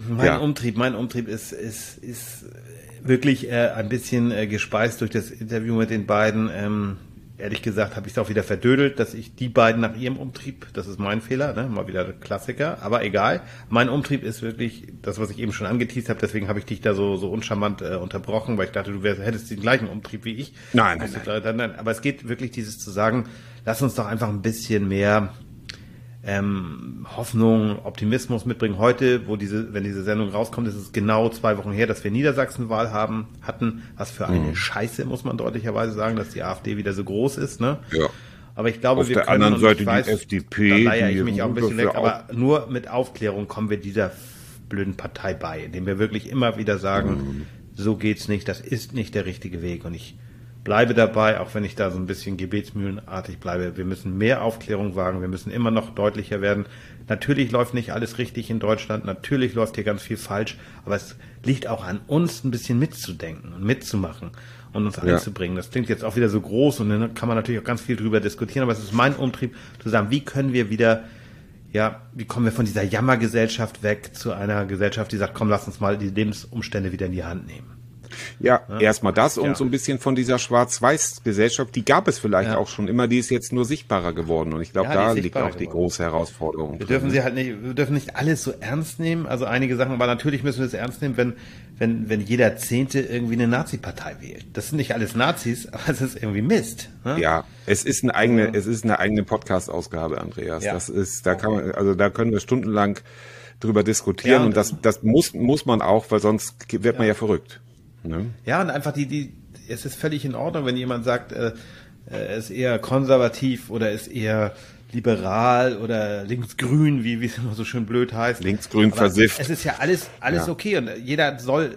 Mein ja. Umtrieb, mein Umtrieb ist, ist, ist wirklich äh, ein bisschen äh, gespeist durch das Interview mit den beiden. Ähm, ehrlich gesagt habe ich es auch wieder verdödelt, dass ich die beiden nach ihrem Umtrieb, das ist mein Fehler, ne? mal wieder Klassiker, aber egal. Mein Umtrieb ist wirklich das, was ich eben schon angeteased habe, deswegen habe ich dich da so, so uncharmant äh, unterbrochen, weil ich dachte, du wärst, hättest den gleichen Umtrieb wie ich. Nein, nein, nein. nein. Aber es geht wirklich dieses zu sagen, lass uns doch einfach ein bisschen mehr ähm, Hoffnung, Optimismus mitbringen. Heute, wo diese, wenn diese Sendung rauskommt, ist es genau zwei Wochen her, dass wir Niedersachsenwahl haben, hatten. Was für eine mhm. Scheiße, muss man deutlicherweise sagen, dass die AfD wieder so groß ist, ne? Ja. Aber ich glaube, Auf wir der können, anderen Seite weiß, die FDP. Da leier ich mich auch ein bisschen weg, aber nur mit Aufklärung kommen wir dieser blöden Partei bei, indem wir wirklich immer wieder sagen, mhm. so geht's nicht, das ist nicht der richtige Weg. Und ich bleibe dabei, auch wenn ich da so ein bisschen gebetsmühlenartig bleibe. Wir müssen mehr Aufklärung wagen, wir müssen immer noch deutlicher werden. Natürlich läuft nicht alles richtig in Deutschland, natürlich läuft hier ganz viel falsch, aber es liegt auch an uns, ein bisschen mitzudenken und mitzumachen und uns ja. einzubringen. Das klingt jetzt auch wieder so groß und dann kann man natürlich auch ganz viel drüber diskutieren, aber es ist mein Umtrieb zu sagen, wie können wir wieder ja, wie kommen wir von dieser Jammergesellschaft weg zu einer Gesellschaft, die sagt, komm, lass uns mal die Lebensumstände wieder in die Hand nehmen. Ja, ja. erstmal das und ja. so ein bisschen von dieser Schwarz-Weiß-Gesellschaft, die gab es vielleicht ja. auch schon immer, die ist jetzt nur sichtbarer geworden und ich glaube, da liegt auch die große Herausforderung. Wir dürfen sie halt nicht, wir dürfen nicht alles so ernst nehmen, also einige Sachen, aber natürlich müssen wir es ernst nehmen, wenn, wenn, wenn jeder Zehnte irgendwie eine Nazi-Partei wählt. Das sind nicht alles Nazis, aber es ist irgendwie Mist. Ne? Ja, es ist eine eigene, es ist eine eigene Podcast-Ausgabe, Andreas. Das ist, da kann man, also da können wir stundenlang drüber diskutieren und, und das, das muss, muss man auch, weil sonst wird man ja verrückt. Ne? Ja, und einfach die, die, es ist völlig in Ordnung, wenn jemand sagt, äh, er ist eher konservativ oder ist eher liberal oder linksgrün, wie, wie es immer so schön blöd heißt. Linksgrün Aber versifft. Es ist ja alles, alles ja. okay und jeder soll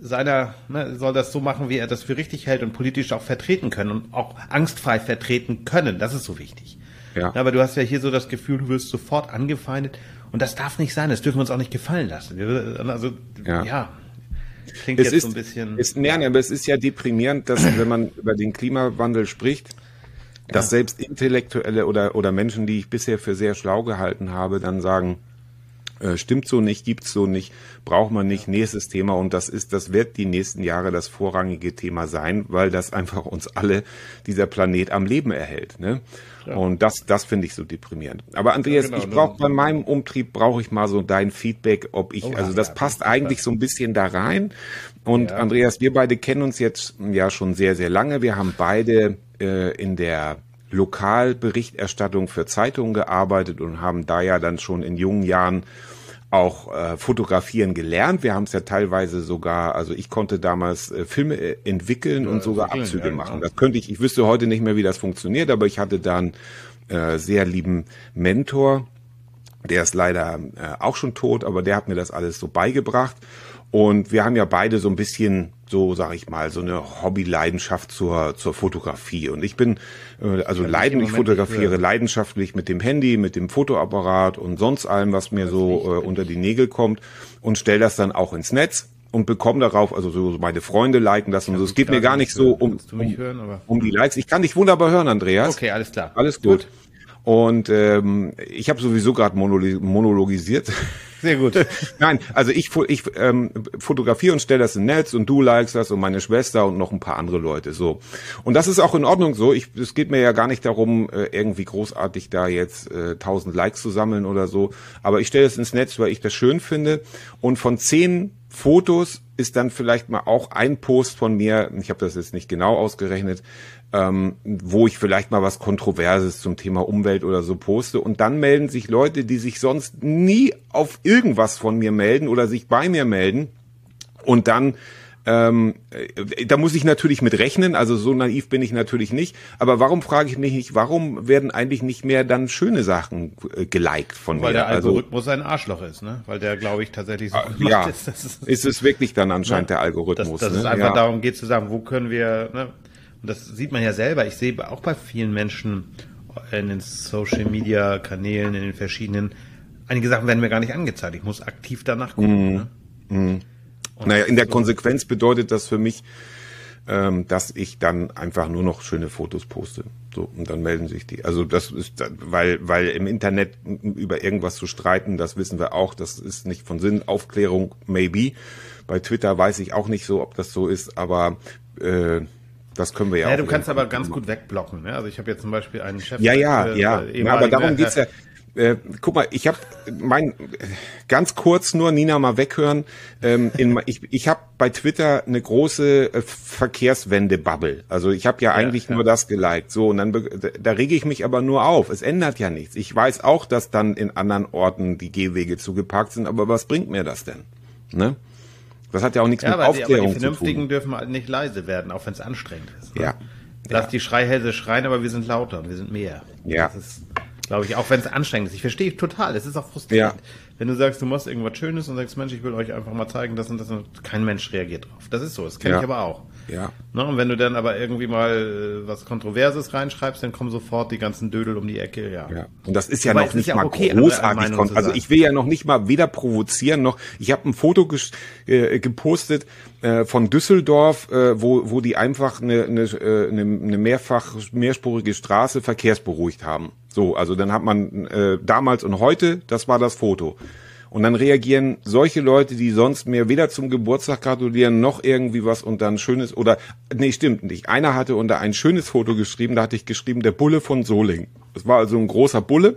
seiner, ne, soll das so machen, wie er das für richtig hält und politisch auch vertreten können und auch angstfrei vertreten können. Das ist so wichtig. Ja. Aber du hast ja hier so das Gefühl, du wirst sofort angefeindet und das darf nicht sein. Das dürfen wir uns auch nicht gefallen lassen. Also, ja. ja. Klingt es jetzt ist, so ein bisschen. Ist, nee, aber es ist ja deprimierend, dass wenn man über den Klimawandel spricht, dass ja. selbst Intellektuelle oder, oder Menschen, die ich bisher für sehr schlau gehalten habe, dann sagen, äh, stimmt so nicht, gibt's so nicht, braucht man nicht, nächstes Thema und das ist, das wird die nächsten Jahre das vorrangige Thema sein, weil das einfach uns alle, dieser Planet am Leben erhält. Ne? Ja. Und das, das finde ich so deprimierend. Aber Andreas, ja, genau, ich brauche bei meinem Umtrieb brauche ich mal so dein Feedback, ob ich, oh, also das ja, passt eigentlich so ein bisschen da rein. Und Andreas, wir beide kennen uns jetzt ja schon sehr, sehr lange. Wir haben beide äh, in der Lokalberichterstattung für Zeitungen gearbeitet und haben da ja dann schon in jungen Jahren auch äh, fotografieren gelernt. Wir haben es ja teilweise sogar, also ich konnte damals äh, Filme äh, entwickeln ja, und sogar Abzüge ja, machen. Das könnte ich, ich wüsste heute nicht mehr, wie das funktioniert, aber ich hatte da einen äh, sehr lieben Mentor, der ist leider äh, auch schon tot, aber der hat mir das alles so beigebracht. Und wir haben ja beide so ein bisschen, so sage ich mal, so eine Hobby-Leidenschaft zur, zur Fotografie. Und ich bin, äh, also leiden, ich fotografiere leidenschaftlich mit dem Handy, mit dem Fotoapparat und sonst allem, was mir so äh, unter die Nägel kommt und stelle das dann auch ins Netz und bekomme darauf, also so meine Freunde liken das und so. Es geht mir gar nicht so um, um, um die Likes. Ich kann dich wunderbar hören, Andreas. Okay, alles klar. Alles gut. gut. Und ähm, ich habe sowieso gerade monolo monologisiert. Sehr gut. Nein, also ich, ich ähm, fotografiere und stelle das in Netz und du likest das und meine Schwester und noch ein paar andere Leute so. Und das ist auch in Ordnung so. Ich, es geht mir ja gar nicht darum, äh, irgendwie großartig da jetzt äh, 1000 Likes zu sammeln oder so. Aber ich stelle es ins Netz, weil ich das schön finde. Und von zehn Fotos ist dann vielleicht mal auch ein Post von mir, ich habe das jetzt nicht genau ausgerechnet, ähm, wo ich vielleicht mal was Kontroverses zum Thema Umwelt oder so poste. Und dann melden sich Leute, die sich sonst nie auf irgendwas von mir melden oder sich bei mir melden. Und dann, ähm, äh, da muss ich natürlich mit rechnen, also so naiv bin ich natürlich nicht. Aber warum frage ich mich nicht, warum werden eigentlich nicht mehr dann schöne Sachen äh, geliked von Weil mir? der also, Algorithmus ein Arschloch ist, ne? Weil der, glaube ich, tatsächlich so gemacht ja, ist. Ist, ist es wirklich dann anscheinend der dass, Algorithmus. dass es ne? einfach ja. darum geht zu sagen, wo können wir, ne? Und das sieht man ja selber. Ich sehe auch bei vielen Menschen in den Social Media Kanälen, in den verschiedenen, einige Sachen werden mir gar nicht angezeigt. Ich muss aktiv danach gucken. Mhm. Ne? Naja, in der Konsequenz bedeutet das für mich, ähm, dass ich dann einfach nur noch schöne Fotos poste. So, und dann melden sich die. Also das ist, weil, weil im Internet über irgendwas zu streiten, das wissen wir auch, das ist nicht von Sinn. Aufklärung, maybe. Bei Twitter weiß ich auch nicht so, ob das so ist, aber äh, das können wir ja, Ja, auch du kannst aber ganz gut wegblocken. Ne? Also ich habe jetzt zum Beispiel einen Chef. Ja, ja, äh, ja. äh, ja aber darum ehemaliger- geht's ja. Äh, guck mal, ich habe mein ganz kurz nur Nina mal weghören. Ähm, in, ich ich habe bei Twitter eine große äh, Verkehrswende-Bubble. Also ich habe ja eigentlich ja. nur das geliked. So und dann da rege ich mich aber nur auf. Es ändert ja nichts. Ich weiß auch, dass dann in anderen Orten die Gehwege zugeparkt sind. Aber was bringt mir das denn? Ne? Das hat ja auch nichts Ja, mit aber die, aber die Aufklärung zu Vernünftigen tun. dürfen halt nicht leise werden, auch wenn es anstrengend ist. Ne? Ja. Lass die Schreihälse schreien, aber wir sind lauter und wir sind mehr. Ja. Das ist, glaube ich, auch wenn es anstrengend ist. Ich verstehe total. Es ist auch frustrierend. Ja. Wenn du sagst, du machst irgendwas Schönes und sagst, Mensch, ich will euch einfach mal zeigen, das und das und kein Mensch reagiert drauf. Das ist so. Das kenne Ja. ich aber auch. Ja. Ne? Und wenn du dann aber irgendwie mal äh, was Kontroverses reinschreibst, dann kommen sofort die ganzen Dödel um die Ecke. Ja. Ja. Und das ist ja Wobei noch nicht ja mal okay, großartig. Also ich will ja noch nicht mal weder provozieren noch. Ich habe ein Foto äh, gepostet äh, von Düsseldorf, äh, wo wo die einfach eine eine, äh, eine, eine mehrfach mehrspurige Straße verkehrsberuhigt haben. So, also dann hat man äh, damals und heute, das war das Foto. Und dann reagieren solche Leute, die sonst mir weder zum Geburtstag gratulieren noch irgendwie was und dann schönes oder nee, stimmt nicht. Einer hatte unter ein schönes Foto geschrieben, da hatte ich geschrieben, der Bulle von Soling. Es war also ein großer Bulle,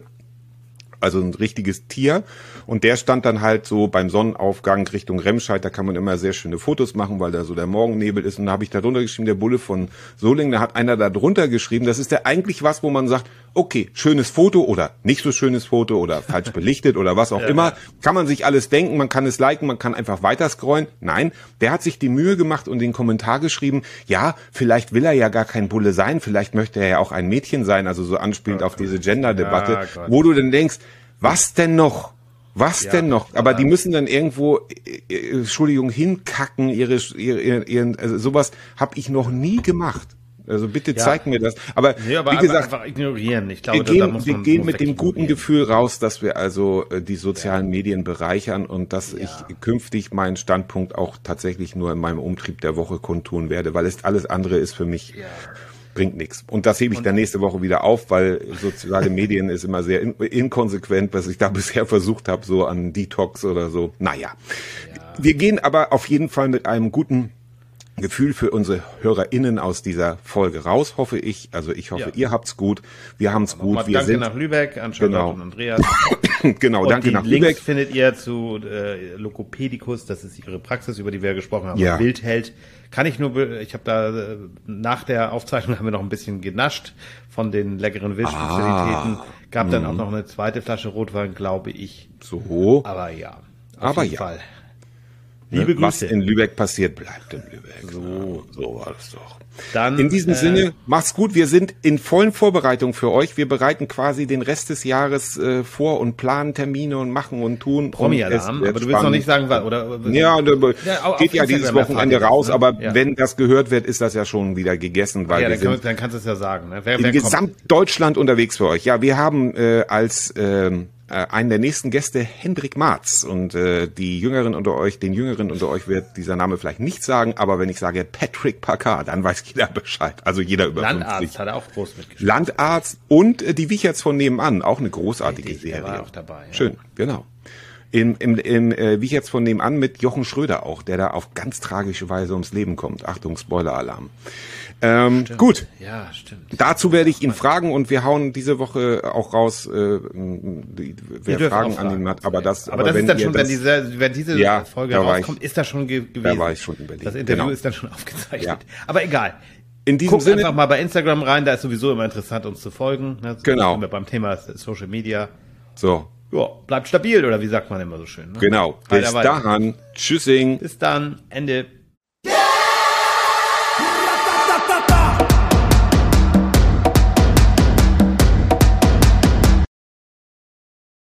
also ein richtiges Tier. Und der stand dann halt so beim Sonnenaufgang Richtung Remscheid. Da kann man immer sehr schöne Fotos machen, weil da so der Morgennebel ist. Und da habe ich da drunter geschrieben, der Bulle von Solingen. Da hat einer da drunter geschrieben. Das ist ja eigentlich was, wo man sagt, okay, schönes Foto oder nicht so schönes Foto oder falsch belichtet oder was auch immer. Kann man sich alles denken, man kann es liken, man kann einfach weiter scrollen. Nein, der hat sich die Mühe gemacht und den Kommentar geschrieben, ja, vielleicht will er ja gar kein Bulle sein, vielleicht möchte er ja auch ein Mädchen sein, also so anspielend auf diese Gender-Debatte, Ja, wo du denn denkst, was denn noch? Was denn noch? Aber die müssen dann irgendwo, äh, äh, Entschuldigung, hinkacken, ihre, ihre, ihre ihren, also sowas habe ich noch nie gemacht. Also bitte zeig mir das. Aber, Nee, aber wie gesagt, einfach ignorieren. Ich glaube, wir gehen, muss wir man- gehen mit dem guten. Gefühl raus, dass wir also äh, die sozialen Medien bereichern und dass ich künftig meinen Standpunkt auch tatsächlich nur in meinem Umtrieb der Woche kundtun werde, weil es alles andere ist für mich bringt nichts. Und das hebe ich dann nächste Woche wieder auf, weil soziale Medien ist immer sehr in inkonsequent, was ich da bisher versucht habe, so an Detox oder so. Naja. Wir gehen aber auf jeden Fall mit einem guten Gefühl für unsere HörerInnen aus dieser Folge raus, hoffe ich. Also ich hoffe, Ja. ihr habt's gut. Wir haben's gut. Mal Wir danke sind nach Lübeck an Charlotte Genau. und Andreas. genau, Und danke nach Links Lübeck. findet ihr zu äh, Logopedicus, das ist ihre Praxis, über die wir gesprochen haben, Ja. Wildheld. Kann ich nur, ich habe da äh, nach der Aufzeichnung haben wir noch ein bisschen genascht von den leckeren Wildspezialitäten. Ah. Gab Mhm. dann auch noch eine zweite Flasche Rotwein, glaube ich. So. Aber ja, auf Aber jeden ja. Fall. Ne? Liebe Was Grüße. in Lübeck passiert, bleibt in Lübeck. So, so war das doch. Dann, In diesem äh, Sinne, macht's gut. Wir sind in vollen Vorbereitung für euch. Wir bereiten quasi den Rest des Jahres äh, vor und planen Termine und machen und tun. Promi-Alarm, Und aber du willst noch nicht sagen, was, oder? Ja, da- Ja, auf geht ja dieses Wochenende das, raus, ne? aber Ja. wenn das gehört wird, ist das ja schon wieder gegessen, weil ja, wir dann, sind wir- dann kannst du es ja sagen. Ne? Wer, in wer? Gesamtdeutschland unterwegs für euch. Ja, wir haben äh, als äh, einen der nächsten Gäste, Hendrik Marz. Und äh, die Jüngeren unter euch, den Jüngeren unter euch wird dieser Name vielleicht nicht sagen, aber wenn ich sage Patrick Packard, dann weiß jeder Bescheid. Also jeder über Landarzt 50. hat er auch groß mitgespielt. Landarzt und äh, die Wicherts von nebenan, auch eine großartige Richtig, Serie. war auch dabei, ja. Schön, genau. Im, im, im äh, Wicherts von nebenan mit Jochen Schröder auch, der da auf ganz tragische Weise ums Leben kommt. Achtung, Spoiler-Alarm. Ähm, gut, Ja, stimmt. dazu werde ich ihn fragen und wir hauen diese Woche auch raus, äh, wer Fragen an ihn hat. Aber das, aber das ist wenn dann schon, wenn das- diese, wenn diese Ja, Folge da rauskommt, ich- ist das schon ge gewesen. war ich schon in Berlin. Das Interview Genau. ist dann schon aufgezeichnet. Ja. Aber egal. in diesem Guckt Sinne, einfach mal bei Instagram rein, da ist sowieso immer interessant, uns zu folgen. Ne? Genau. Sind wir beim Thema Social Media. so, Ja, bleibt stabil, oder wie sagt man immer so schön. Ne? genau. Bis dahin, tschüssing. Bis dann, Ende.